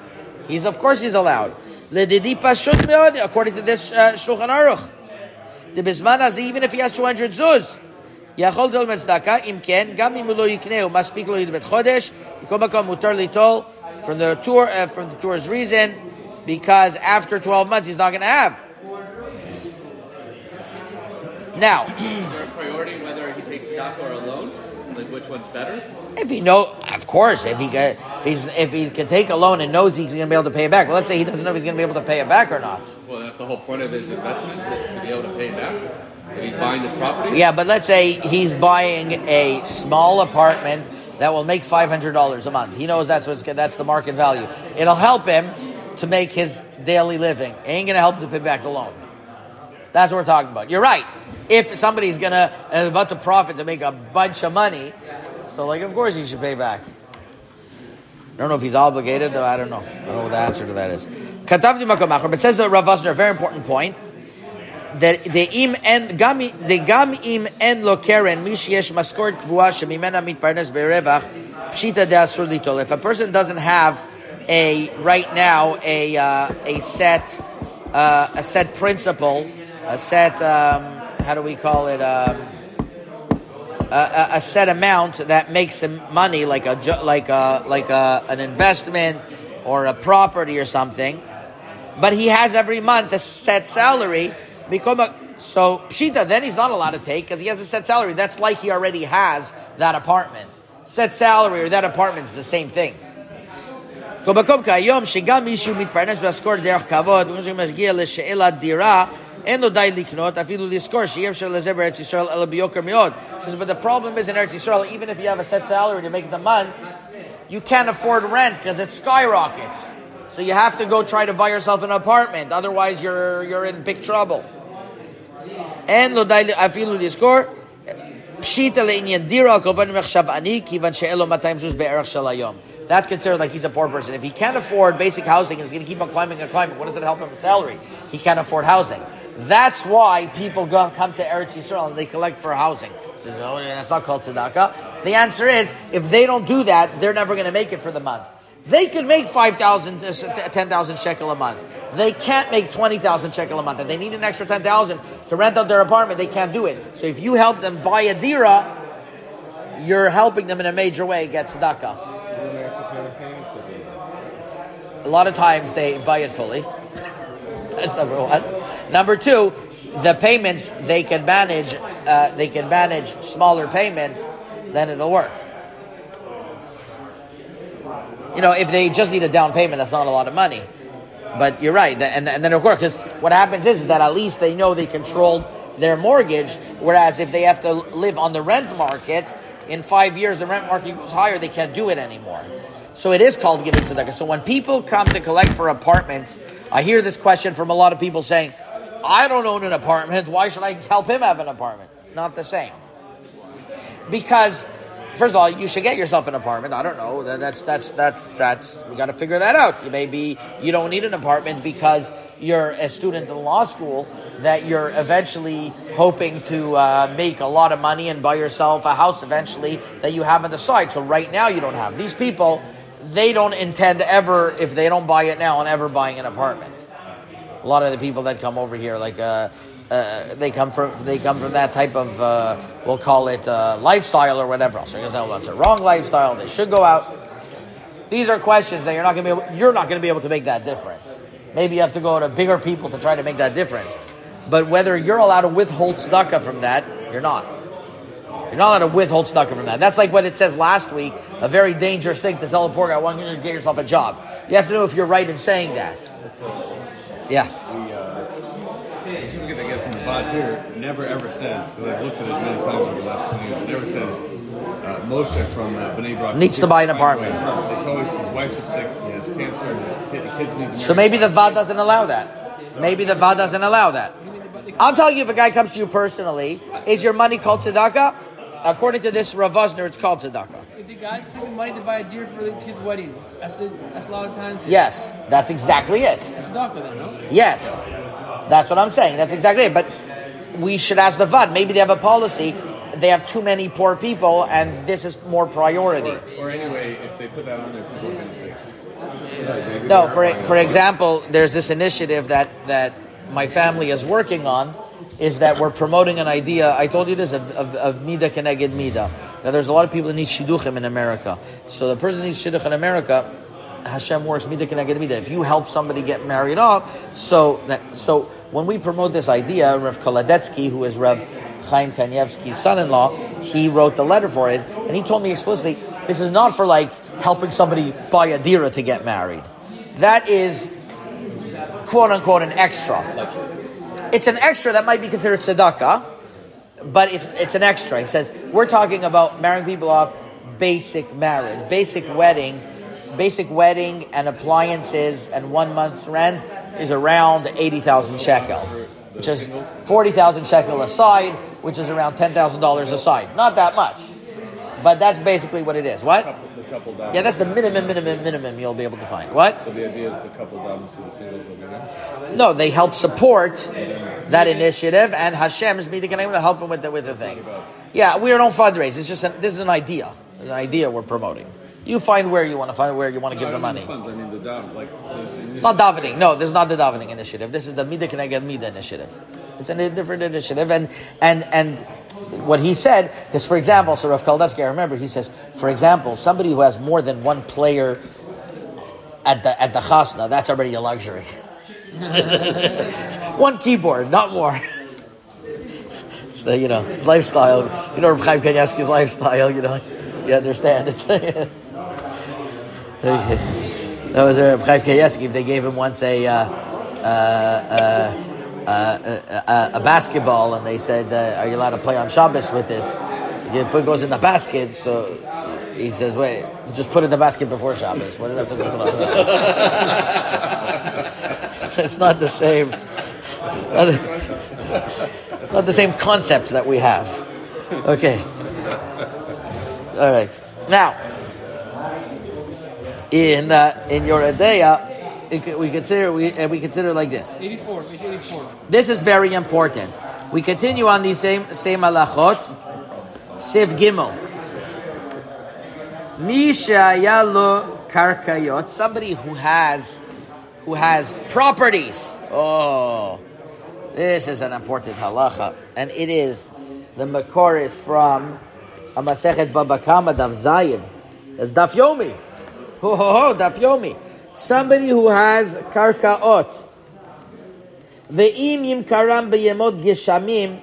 Speaker 1: He's, of course, he's allowed. According to this uh, Shulchan Aruch. The bisman even if he has 200 zuz. יכול דול מצדקה, אם כן, גם אם הוא לא יקנה, הוא מספיק לו לבית חודש, מכל מקום מותר ליטול from the Tur, uh, from the Tur's reason, because after 12 months he's not going to have. Now,
Speaker 2: is there a priority whether he takes tzedakah or a loan? Like which one's better?
Speaker 1: If he know, of course, if he can, if he's if he can take a loan and knows he's going to be able to pay it back. Well, let's say he doesn't know if he's going to be able to pay it back or not.
Speaker 2: Well, that's the whole point of his investment is to be able to pay it back. If he's buying this property.
Speaker 1: Yeah, but let's say he's buying a small apartment that will make five hundred dollars a month. He knows that's what's that's the market value. It'll help him to make his daily living. It ain't going to help him to pay back the loan. That's what we're talking about. You're right. If somebody's gonna uh, about to profit to make a bunch of money, so like of course he should pay back. I don't know if he's obligated, though. I don't know. I don't know what the answer to that is. Katavdi makom but says the Rav Vosner a very important point that the im en gam the gam im en lo keren mi maskort kvua shemimena mitparnes verevach pshita de asur litol. If a person doesn't have a right now a uh, a set uh, a set principle, a set um, how do we call it? Um, a, a- a set amount that makes him money, like a ju- like a like a, an investment or a property or something. But he has every month a set salary. Become a, so pshita, then he's not allowed to take because he has a set salary. That's like he already has that apartment. set salary or that apartment is the same thing. במקום כיום שגם מישהו מתפרנס בהשכור דרך כבוד, ומישהו מגיע לשאלת דירה, אין לו די לקנות, אפילו לשכור, שאי אפשר לזה בארץ ישראל, אלא ביוקר מאוד. He says, but the problem is in Eretz Yisrael, even if you have a set salary and you make the month, you can't afford rent because it skyrockets. So you have to go try to buy yourself an apartment, otherwise you're, you're in big trouble. אין לו די אפילו לשכור, פשיטה לעניין דירה, על כל פנים עכשיו עני, כיוון שאין לו 200 זוז בערך של היום. That's considered like he's a poor person. If he can't afford basic housing and he's going to keep on climbing and climbing, what does it help him with salary? He can't afford housing. That's why people go, come to Eretz Yisrael and they collect for housing. Says, oh, that's not called tzedakah. The answer is, if they don't do that, they're never going to make it for the month. They could make 5,000, uh, 10,000 shekel a month. They can't make 20,000 shekel a month. And they need an extra 10,000 to rent out their apartment. They can't do it. So if you help them buy a dira, you're helping them in a major way get tzedakah.
Speaker 3: Then they have to pay the payments every month.
Speaker 1: A lot of times they buy it fully. That's number one. Number two, the payments they can manage. Uh, they can manage smaller payments, then it'll work. You know, if they just need a down payment, that's not a lot of money. But you're right, and, and then it'll work because what happens is that at least they know they controlled their mortgage. Whereas if they have to live on the rent market, in five years the rent market goes higher, they can't do it anymore. So it is called giving tzedakah. So when people come to collect for apartments, I hear this question from a lot of people saying, "I don't own an apartment. Why should I help him have an apartment?" Not the same. Because first of all, you should get yourself an apartment. I don't know. That- That's that's that's that's we got to figure that out. You maybe you don't need an apartment because you're a student in law school that you're eventually hoping to uh, make a lot of money and buy yourself a house eventually that you have on the side. So right now you don't have. These people, they don't intend ever if they don't buy it now on ever buying an apartment. A lot of the people that come over here, like uh, uh, they come from they come from that type of uh, we'll call it uh, lifestyle or whatever else. They're gonna say, well, it's a wrong lifestyle. They should go out. These are questions that you're not gonna be able, you're not to be able to make that difference. Maybe you have to go to bigger people to try to make that difference. But whether you're allowed to withhold tzedakah from that, you're not. You're not allowed to withhold tzedakah from that. That's like what it says last week, a very dangerous thing to tell a poor guy, I want you to get yourself a job. You have to know if you're right in saying that. Yeah.
Speaker 4: The certificate I get from the bot here never ever says, because I've looked at it many times over the last 20 years, it never says uh, Moshe from uh, B'nai Brak
Speaker 1: Needs to buy an apartment.
Speaker 4: It's always his wife is sick, he has cancer, his kid, kids need to
Speaker 1: So maybe the VAD doesn't allow that. Maybe the VAD doesn't allow that. I'm telling you, if a guy comes to you personally, is your money called tzedakah? According to this Rav Vosner, it's called tzedakah.
Speaker 5: If the guy's paying money to buy a deer for the kid's wedding, that's the, that's a lot of times.
Speaker 1: Yes, that's exactly it.
Speaker 5: It's a doctor then, no?
Speaker 1: Yes, that's what I'm saying. That's exactly it. But we should ask the VAD. Maybe they have a policy. They have too many poor people, and this is more priority.
Speaker 4: Or anyway, if they put that on there, people are going to say,
Speaker 3: Right,
Speaker 1: No, for for example, there's this initiative that that my family is working on. Is that we're promoting an idea? I told you this of, of, of mida keneged mida. Now, there's a lot of people that need shidduchim in America. So the person who needs shidduch in America, Hashem works mida keneged mida. If you help somebody get married off, so that so when we promote this idea, Rev Kolodetsky, who is Rev Chaim Kanievsky's son-in-law, he wrote the letter for it, and he told me explicitly, this is not for like helping somebody buy a dira to get married. That is quote unquote an extra. It's an extra that might be considered tzedakah, but it's it's an extra. He says we're talking about marrying people off basic marriage, basic wedding, basic wedding and appliances and one month's rent is around eighty thousand shekel, which is forty thousand shekel aside, which is around ten thousand dollars aside. Not that much, but that's basically what it is. What?
Speaker 4: couple.
Speaker 1: Yeah, that's the minimum, minimum, minimum you'll be able to find. What?
Speaker 4: So the idea is the couple downs for the singles will.
Speaker 1: No, they help support that initiative, and Hashem is meeting to help them with the with the thing. Yeah, we don't fundraise. It's just an, this is an idea. It's an idea we're promoting. You find where you want to find where you want to give
Speaker 4: I
Speaker 1: the money.
Speaker 4: funds, I mean the down. Like,
Speaker 1: It's not davening. No, this is not the davening initiative. This is the Mida Keneged Mida initiative. It's a different initiative, and and and what he said is, for example, so Rav Kolodetsky, I remember he says, for example, somebody who has more than one player at the at the chasna, that's already a luxury. one keyboard, not more. It's the you know lifestyle. You know Reb Chaim Kanievsky's lifestyle. You know, You understand? It's. That was a Chaim. If they gave him once a uh, uh, uh, uh, uh, a basketball, and they said, uh, "Are you allowed to play on Shabbos with this?" You put goes in the basket, so he says, "Wait, just put it in the basket before Shabbos." What does that have to do with it's not the same. The, not the same concepts that we have. Okay. All right. Now, in uh, in Yoreh De'ah, we consider we uh, we consider like this.
Speaker 5: 84, 84.
Speaker 1: This is very important. We continue on the same same halachot. Sif Gimel. Misha yalo karkayot. Somebody who has who has properties. Oh, this is an important halacha, and it is the makor is from a Masechet Baba Kama Daf Zayin. It's Daf Yomi. Ho ho ho, Daf Yomi. Somebody who has karkaot. Ve'im yimkaram beyemot geshamim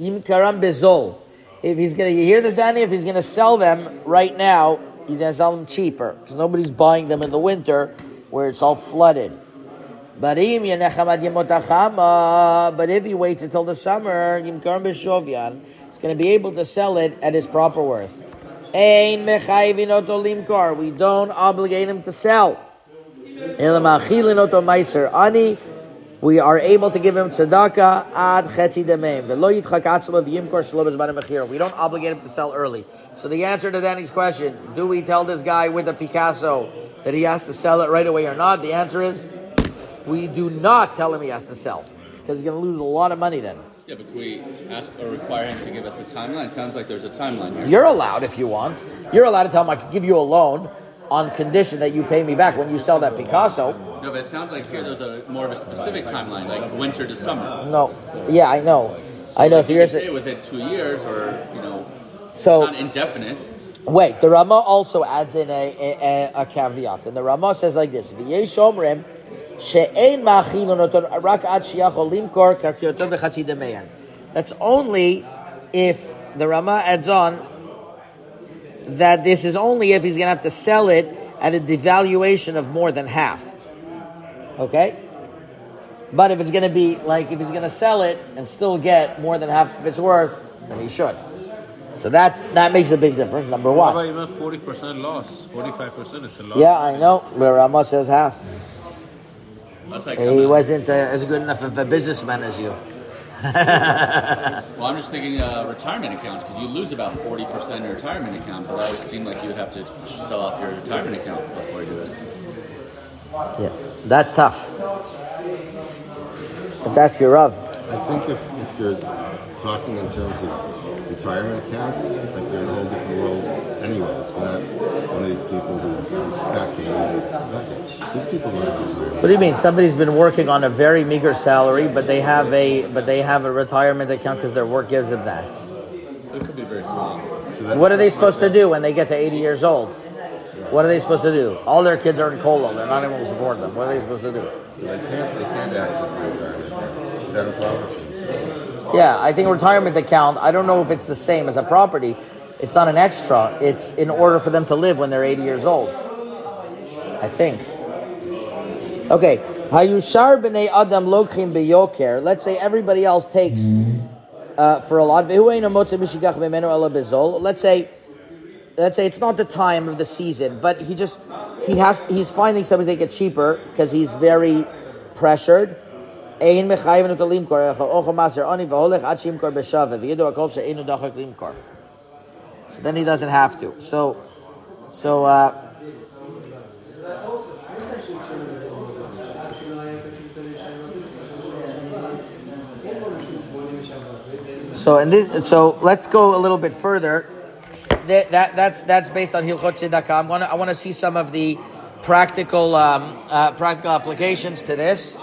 Speaker 1: yimkaram bezol. If he's gonna, you hear this, Danny? If he's gonna sell them right now, he's gonna sell them cheaper because nobody's buying them in the winter where it's all flooded. But if he waits until the summer, yimkaram beshovyan, he's gonna be able to sell it at its proper worth. We don't obligate him to sell. We are able to give him tzedakah ad chetzi demeim. V'lo yitchak atzma v'yimkor shelo b'zmanim mechira. We don't obligate him to sell early. So the answer to Danny's question, do we tell this guy with the Picasso that he has to sell it right away or not? The answer is, we do not tell him he has to sell. Because he's going to lose a lot of money then.
Speaker 2: Yeah, but we ask or require him to give us a timeline? It sounds like there's a timeline here.
Speaker 1: You're allowed if you want. You're allowed to tell him I can give you a loan on condition that you pay me back when you sell that Picasso.
Speaker 2: No, but it sounds like here there's a more of a specific timeline, like winter to summer.
Speaker 1: No. Yeah, I know. I know.
Speaker 2: Like
Speaker 1: So
Speaker 2: you say within two years, or you know,
Speaker 1: so
Speaker 2: not indefinite.
Speaker 1: Wait, the Rama also adds in a, a, a, caveat. And the Rama says like this: "V'yesh omrim she'ein ma'achilon oton rak ad shiachol limkor karkiyoto b'chatzi demeyan." That's only if the Rama adds on that this is only if he's going to have to sell it at a devaluation of more than half. Okay. But if it's going to be like if he's going to sell it and still get more than half of its worth, then he should. So that's that makes a big difference. Number
Speaker 6: What
Speaker 1: one.
Speaker 6: about even forty percent loss? Forty five percent is a lot.
Speaker 1: Yeah, I know. But Rama says half.
Speaker 2: That's like
Speaker 1: He wasn't uh, as good enough of a businessman as you.
Speaker 2: Well, I'm just thinking uh, retirement accounts because you lose about 40% in your retirement account, but that would seem like you would have to sell off your retirement account before you do this.
Speaker 1: Yeah, that's tough. If that's your rub.
Speaker 3: I think if, if you're talking in terms of retirement accounts, like you're in a whole different world anyways. You're not one of these people who's, who's stacking and it's nothing. These people don't have retirement.
Speaker 1: What do you mean? Somebody's been working on a very meager salary, but they have a but they have a retirement account because their work gives them that.
Speaker 2: It could be very small.
Speaker 3: So
Speaker 1: What are they supposed to do when they get to 80 years old? What are they supposed to do? All their kids are in Kollel. They're not able to support them. What are they supposed to do?
Speaker 3: So they can't they can't access the retirement account. That impoverishes.
Speaker 1: Yeah, I think retirement account, I don't know if it's the same as a property. It's not an extra. It's in order for them to live when they're 80 years old. I think. Okay. Hayushar b'nei adam lokchim beyoker. Let's say everybody else takes uh, for a lot. Let's say, let's say it's not the time of the season, but he just he has he's finding something to get cheaper because he's very pressured. Ein mechayven אותו למכור, אוכל מעשר עוני והולך עד שימכור בשווה, וידעו הכל שאינו דוחק למכור. So then he doesn't have to. So, so, uh, so in this, so let's go a little bit further. That, that that's that's based on Hilchot Tzedakah. I'm gonna I want to see some of the practical um, uh, practical applications to this.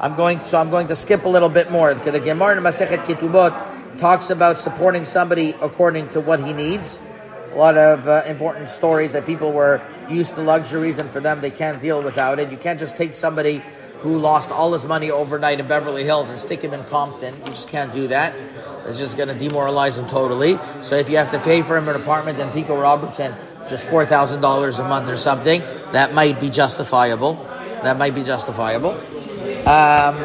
Speaker 1: I'm going so I'm going to skip a little bit more. The Gemara in Masechet Ketubot talks about supporting somebody according to what he needs. A lot of uh, important stories that people were used to luxuries, and for them they can't deal without it. You can't just take somebody who lost all his money overnight in Beverly Hills and stick him in Compton. You just can't do that. It's just going to demoralize him totally. So if you have to pay for him an apartment in Pico Robertson, just four thousand dollars a month or something, that might be justifiable. That might be justifiable. Um,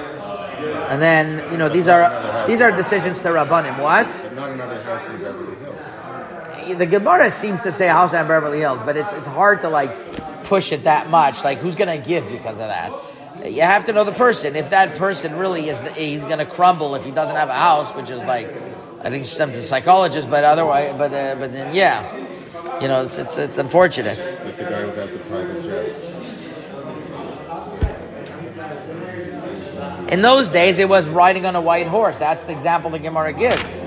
Speaker 1: and then you know these are these are decisions to rabbanim. What?
Speaker 3: Not another house in Beverly Hills.
Speaker 1: the Gemara seems to say house in Beverly Hills, but it's it's hard to like push it that much. Like who's going to give because of that? You have to know the person. If that person really is, the, he's going to crumble if he doesn't have a house, which is like, I think some psychologist, but otherwise, but uh, but then yeah, you know, it's it's it's unfortunate.
Speaker 3: Like the guy without the private jet.
Speaker 1: In those days, it was riding on a white horse. That's the example the Gemara gives.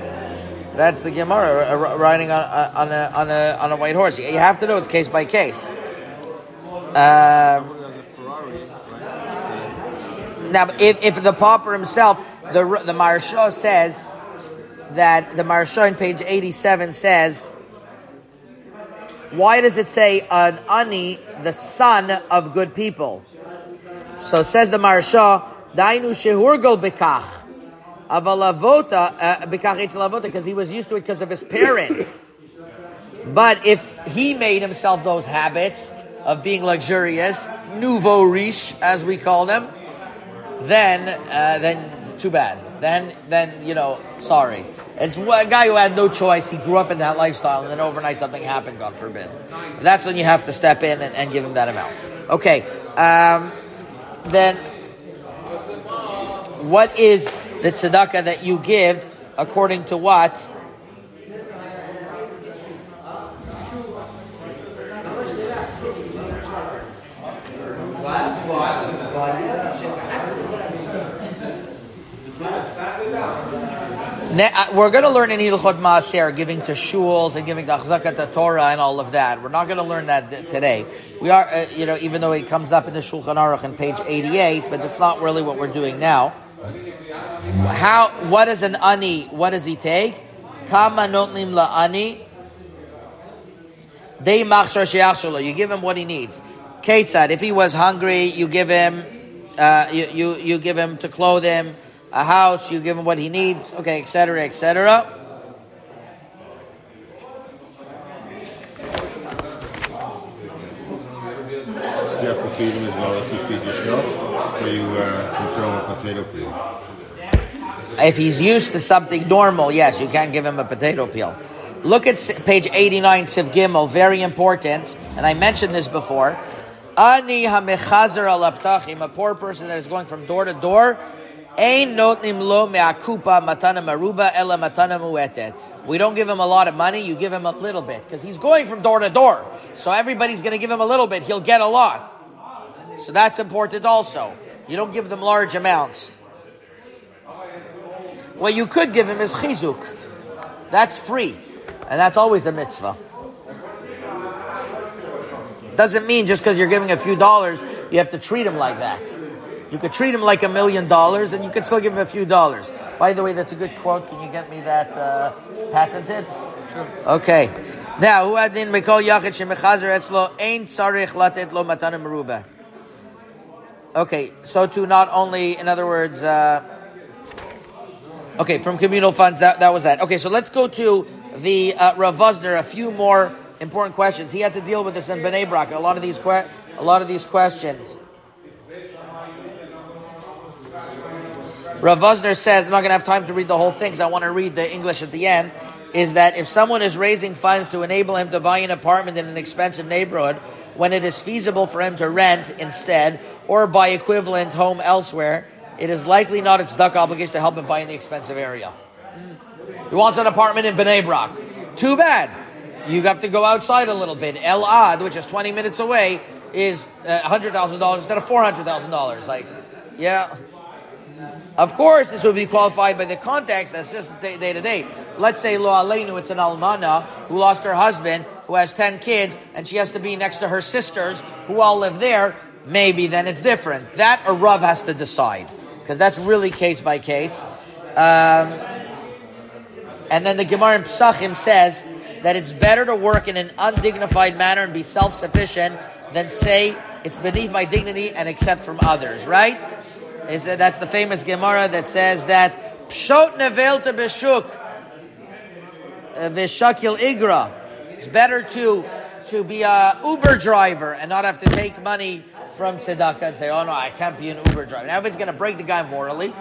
Speaker 1: That's the Gemara uh, riding on, uh, on a on a on a white horse. You have to know it's case by case. Um, Now, if, if the pauper himself, the the Maharsha says that the Maharsha on page eighty-seven says, why does it say an ani, the son of good people? So says the Maharsha, dainu shehurgol bekach, avalavota uh, bekach etzalavota, because he was used to it because of his parents. But if he made himself those habits of being luxurious, nouveau riche, as we call them, then uh, then too bad. Then then you know, sorry. It's a guy who had no choice. He grew up in that lifestyle, and then overnight something happened. God forbid. That's when you have to step in and, and give him that amount. Okay. Um, then, what is the tzedakah that you give according to what? Uh, We're going to learn in Hilchot Maaser, giving to shuls and giving to Achzakat Torah and all of that. We're not going to learn that today. We are, uh, you know, even though it comes up in the Shulchan Aruch on page 88, but it's not really what we're doing now. How? What is an ani? What does he take? Kama notlim la ani. Day machshar. You give him what he needs. Ketzad. If he was hungry, you give him. Uh, you, you you give him to clothe him. A house. You give him what he needs. Okay, etc. etc.
Speaker 3: You have to feed him as well as you feed yourself, or you uh, can throw him a potato peel.
Speaker 1: If he's used to something normal, yes, you can't give him a potato peel. Look at page 89, Sif Gimel, very important, and I mentioned this before. Ani hamechazer al aptachim, a poor person that is going from door to door, ein notnim lo me'akupa matana maruba ela matana muetet. We don't give him a lot of money, you give him a little bit, because he's going from door to door. So everybody's going to give him a little bit, he'll get a lot. So that's important also. You don't give them large amounts. What you could give him is chizuk. That's free. And that's always a mitzvah. Doesn't mean just because you're giving a few dollars, you have to treat him like that. You could treat him like a million dollars and you could still give him a few dollars. By the way, that's a good quote. Can you get me that uh, patented? Sure. Okay. Now, who had in Mikol Yachid Shemechazer Etzlo Ein Tzarich Latet Lo Matana Meruba. Okay, so to not only, in other words, uh, Okay, from communal funds, that, that was that. Okay, so let's go to the uh, Rav Vosner, a few more important questions. He had to deal with this in Bnei Brak. A lot of these que- a lot of these questions. Rav Vosner says, I'm not going to have time to read the whole thing because I want to read the English at the end, is that if someone is raising funds to enable him to buy an apartment in an expensive neighborhood, when it is feasible for him to rent instead or buy equivalent home elsewhere, it is likely not its duck obligation to help him buy in the expensive area. He wants an apartment in Bnei Brak. Too bad. You have to go outside a little bit. Elad, which is 20 minutes away, is uh, $100,000 instead of $400,000. Like, yeah. Of course, this would be qualified by the context that says day day to day. Let's say Lo Aleinu, it's an almana who lost her husband, who has 10 kids, and she has to be next to her sisters who all live there. Maybe then it's different. That a Rav has to decide because that's really case by case. Um, and then the Gemara in Psachim says that it's better to work in an undignified manner and be self-sufficient than say it's beneath my dignity and accept from others, right? Is that that's the famous Gemara that says that pshot nevelta beshuk uh, v'shakil igra. It's better to to be a Uber driver and not have to take money from tzedakah and say, "Oh no, I can't be an Uber driver." Now, if it's going to break the guy morally,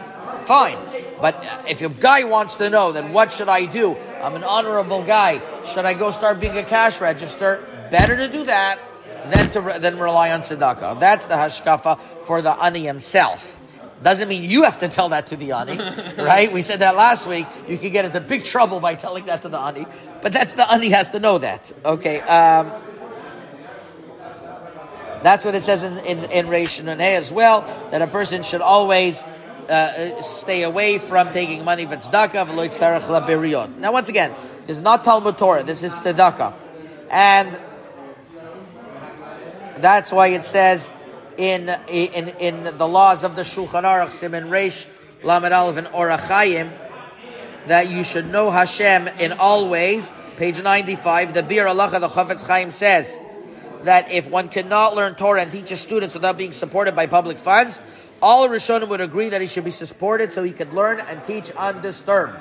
Speaker 1: fine. But if a guy wants to know, then what should I do? I'm an honorable guy. Should I go start being a cash register? Better to do that than to re- than rely on tzedakah. That's the hashkafa for the ani himself. Doesn't mean you have to tell that to the ani, right? We said that last week. You could get into big trouble by telling that to the ani, but that's the ani has to know that. Okay. Um, that's what it says in in, in Reish as well. That a person should always uh, stay away from taking money for tzedakah. Now, once again, this is not Talmud Torah. This is tzedakah, and that's why it says in in in the laws of the Shulchan Aruch Siman Reish Lamed Aleph and Orachayim that you should know Hashem in all ways. Page ninety five. The Biur Halacha the Chafetz Chaim says that if one cannot learn Torah and teach his students without being supported by public funds, all Rishonim would agree that he should be supported so he could learn and teach undisturbed.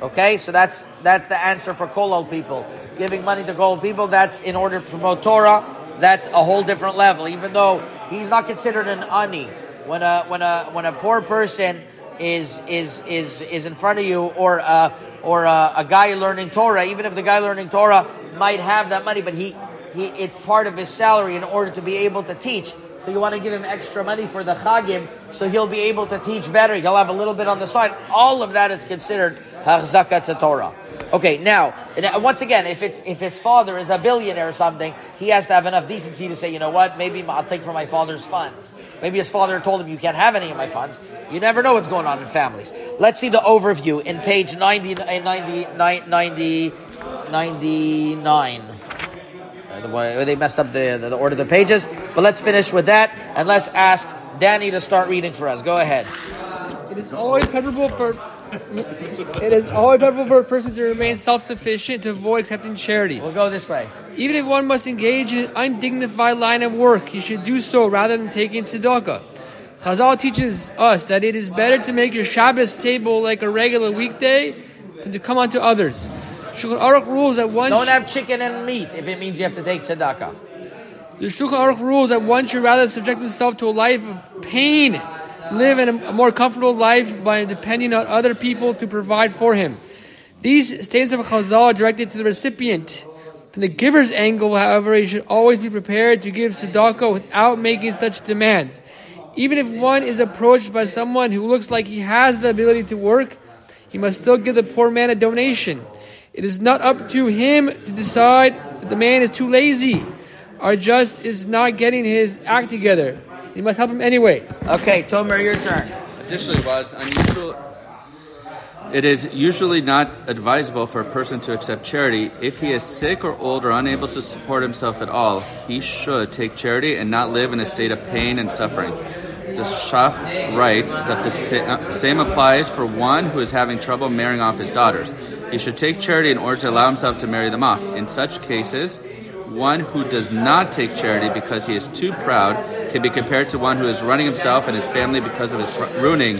Speaker 1: Okay, so that's that's the answer for Kollel people. Giving money to Kollel people, that's in order to promote Torah. That's a whole different level. Even though he's not considered an ani, when a when a when a poor person is is is is in front of you, or a, or a, a guy learning Torah, even if the guy learning Torah might have that money, but he he it's part of his salary in order to be able to teach. So you want to give him extra money for the chagim, so he'll be able to teach better. He'll have a little bit on the side. All of that is considered hachzaka to Torah. Okay, now once again, if it's if his father is a billionaire or something, he has to have enough decency to say, you know what, maybe I'll take from my father's funds. Maybe his father told him, you can't have any of my funds. You never know what's going on in families. Let's see the overview in page 90, uh, 90, 90, 99. Uh, they messed up the, the, order of the pages. But let's finish with that and let's ask Danny to start reading for us. Go ahead.
Speaker 5: It is always preferable for it is always preferable for a person to remain self-sufficient to avoid accepting charity.
Speaker 1: We'll go this way.
Speaker 5: Even if one must engage in an undignified line of work, he should do so rather than taking tzedakah. Chazal teaches us that it is better to make your Shabbos table like a regular weekday than to come onto others. Shulchan Aruch rules that one
Speaker 1: Don't have chicken and meat if it means you have to take tzedakah.
Speaker 5: The Shulchan Aruch rules that one should rather subject himself to a life of pain, live in a, a more comfortable life by depending on other people to provide for him. These statements of Chazal are directed to the recipient. From the giver's angle, however, he should always be prepared to give tzedakah without making such demands. Even if one is approached by someone who looks like he has the ability to work, he must still give the poor man a donation. It is not up to him to decide that the man is too lazy or just is not getting his act together. He must help him anyway.
Speaker 1: Okay, Tomer, your turn.
Speaker 2: Additionally, while it's unusual, it is usually not advisable for a person to accept charity. If he is sick or old or unable to support himself at all, he should take charity and not live in a state of pain and suffering. The Shach writes that the same applies for one who is having trouble marrying off his daughters. He should take charity in order to allow himself to marry them off. In such cases, one who does not take charity because he is too proud can be compared to one who is running himself and his family because of his pr- ruining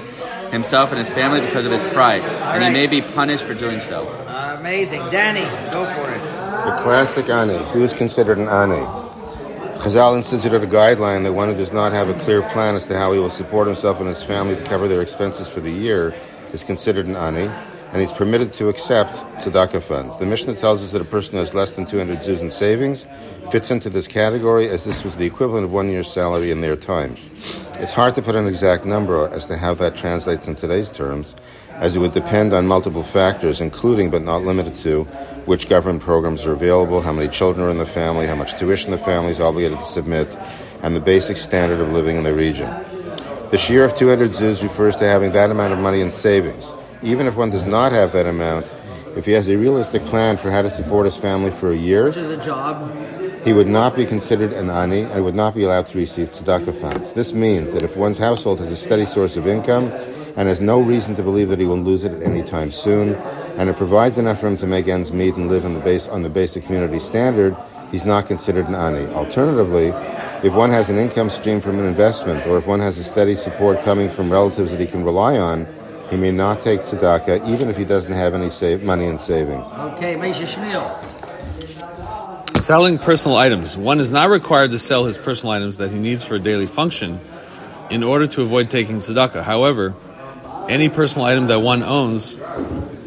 Speaker 2: himself and his family because of his pride, and he may be punished for doing so.
Speaker 1: Amazing. Danny, go for it.
Speaker 3: The classic ani. Who is considered an ani? Chazal instituted a guideline that one who does not have a clear plan as to how he will support himself and his family to cover their expenses for the year is considered an ani, and he's permitted to accept tzedakah funds. The Mishnah tells us that a person who has less than 200 zuz in savings fits into this category as this was the equivalent of one year's salary in their times. It's hard to put an exact number as to how that translates in today's terms, as it would depend on multiple factors, including but not limited to which government programs are available, how many children are in the family, how much tuition the family is obligated to submit, and the basic standard of living in the region. The share of 200 zuz refers to having that amount of money in savings. Even if one does not have that amount, if he has a realistic plan for how to support his family for a year,
Speaker 1: Which is a job.
Speaker 3: he would not be considered an ani and would not be allowed to receive tzedakah funds. This means that if one's household has a steady source of income and has no reason to believe that he will lose it at any time soon, and it provides enough for him to make ends meet and live on the base on the basic community standard, he's not considered an ani. Alternatively, if one has an income stream from an investment, or if one has a steady support coming from relatives that he can rely on, he may not take tzedakah, even if he doesn't have any save, money in savings.
Speaker 1: Okay, Meisha Shmuel.
Speaker 4: Selling personal items. One is not required to sell his personal items that he needs for a daily function in order to avoid taking tzedakah. However, any personal item that one owns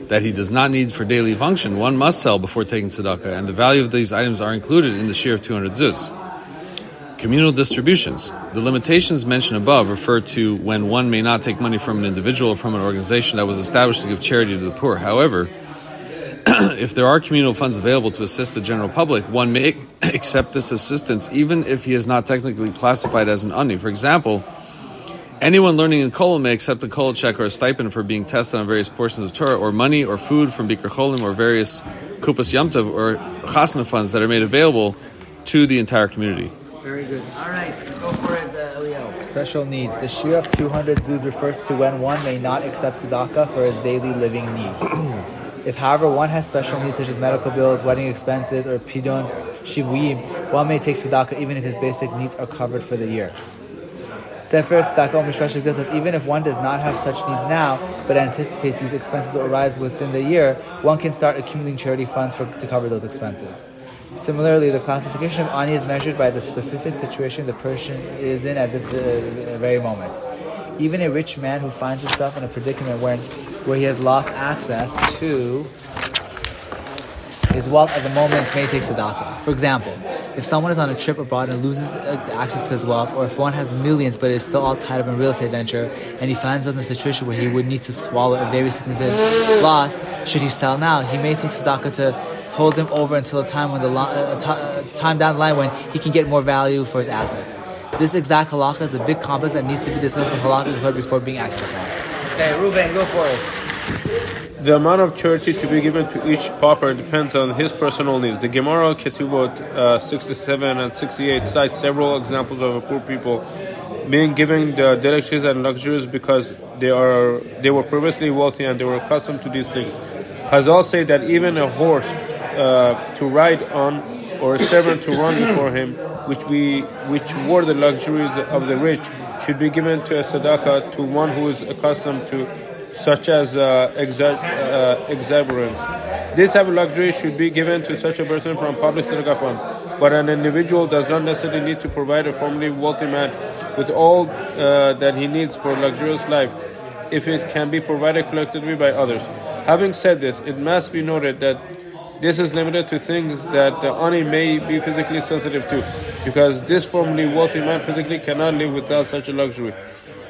Speaker 4: that he does not need for daily function, one must sell before taking tzedakah, and the value of these items are included in the share of 200 zuz. Communal distributions. The limitations mentioned above refer to when one may not take money from an individual or from an organization that was established to give charity to the poor. However, if there are communal funds available to assist the general public, one may accept this assistance even if he is not technically classified as an ani. For example, anyone learning in Kollel may accept a Kollel check or a stipend for being tested on various portions of Torah, or money or food from Bikur Cholim or various Kupas Yamtav or Chasna funds that are made available to the entire community.
Speaker 1: Very good. All right, go for it, uh, Elio.
Speaker 7: Special needs. The shiur of 200 zuz refers to when one may not accept tzedakah for his daily living needs. if, however, one has special needs such as medical bills, wedding expenses, or pidon, shivuyim, one may take tzedakah even if his basic needs are covered for the year. Sefer Tzedakah Omer Shpeshek does that even if one does not have such needs now, but anticipates these expenses will arise within the year, one can start accumulating charity funds for, to cover those expenses. Similarly, the classification of ani is measured by the specific situation the person is in at this uh, very moment. Even a rich man who finds himself in a predicament where, where he has lost access to his wealth at the moment may take tzedakah. For example, if someone is on a trip abroad and loses uh, access to his wealth, or if one has millions but is still all tied up in real estate venture, and he finds himself in a situation where he would need to swallow a very significant loss, should he sell now? He may take tzedakah to hold him over until a time when the lo- uh, t- uh, time down the line when he can get more value for his assets. This exact halacha is a big complex that needs to be discussed in halakha before being acted upon.
Speaker 1: Okay, Ruben, go for it.
Speaker 6: The amount of charity to be given to each pauper depends on his personal needs. The Gemara Ketubot uh, 67 and 68 cites several examples of poor people being given the delicacies and luxuries because they are they were previously wealthy and they were accustomed to these things. Chazal say that even a horse uh, to ride on or a servant to run before him, which we which were the luxuries of the rich, should be given to a tzedakah to one who is accustomed to such as uh, uh, exuberance. This type of luxury should be given to such a person from public tzedakah funds. But an individual does not necessarily need to provide a formerly wealthy man with all uh, that he needs for luxurious life if it can be provided collectively by others. Having said this, it must be noted that this is limited to things that the ani may be physically sensitive to, because this formerly wealthy man physically cannot live without such a luxury.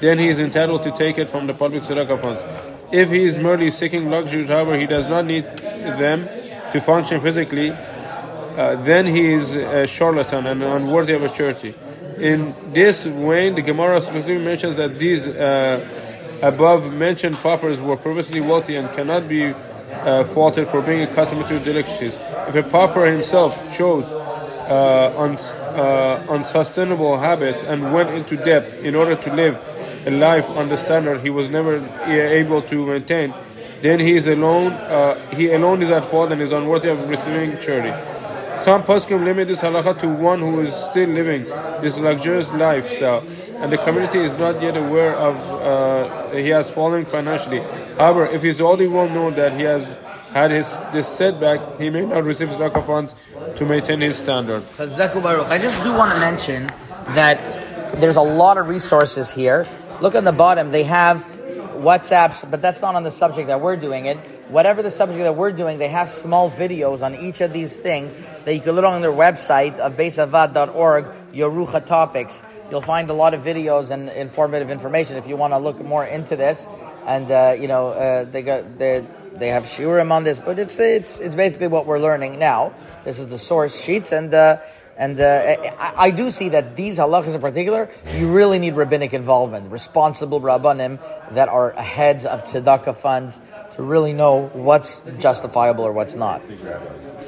Speaker 6: Then he is entitled to take it from the public tzedakah funds. If he is merely seeking luxuries, however, he does not need them to function physically, uh, then he is a charlatan and unworthy of a charity. In this way, the Gemara specifically mentions that these uh, above mentioned paupers were previously wealthy and cannot be uh, faulted for being accustomed to delicacies. If a pauper himself chose uh, uh, unsustainable habits and went into debt in order to live a life on the standard he was never able to maintain, then he is alone. Uh, he alone is at fault and is unworthy of receiving charity. Some poskim limit this halacha to one who is still living this luxurious lifestyle, and the community is not yet aware of uh, he has fallen financially. However, if he is already well known that he has had his this setback, he may not receive tzedakah funds to maintain his standard.
Speaker 1: I just do want to mention that there's a lot of resources here. Look on the bottom, they have WhatsApps, but that's not on the subject that we're doing it. Whatever the subject that we're doing, they have small videos on each of these things that you can look on their website of beisavad.org, Yorucha topics. You'll find a lot of videos and informative information if you want to look more into this. And uh, you know, uh, they got they they have shiurim on this, but it's it's it's basically what we're learning now. This is the source sheets, and uh, and uh, I, I do see that these halachas in particular, you really need rabbinic involvement, responsible rabbanim that are heads of tzedakah funds to really know what's justifiable or what's not.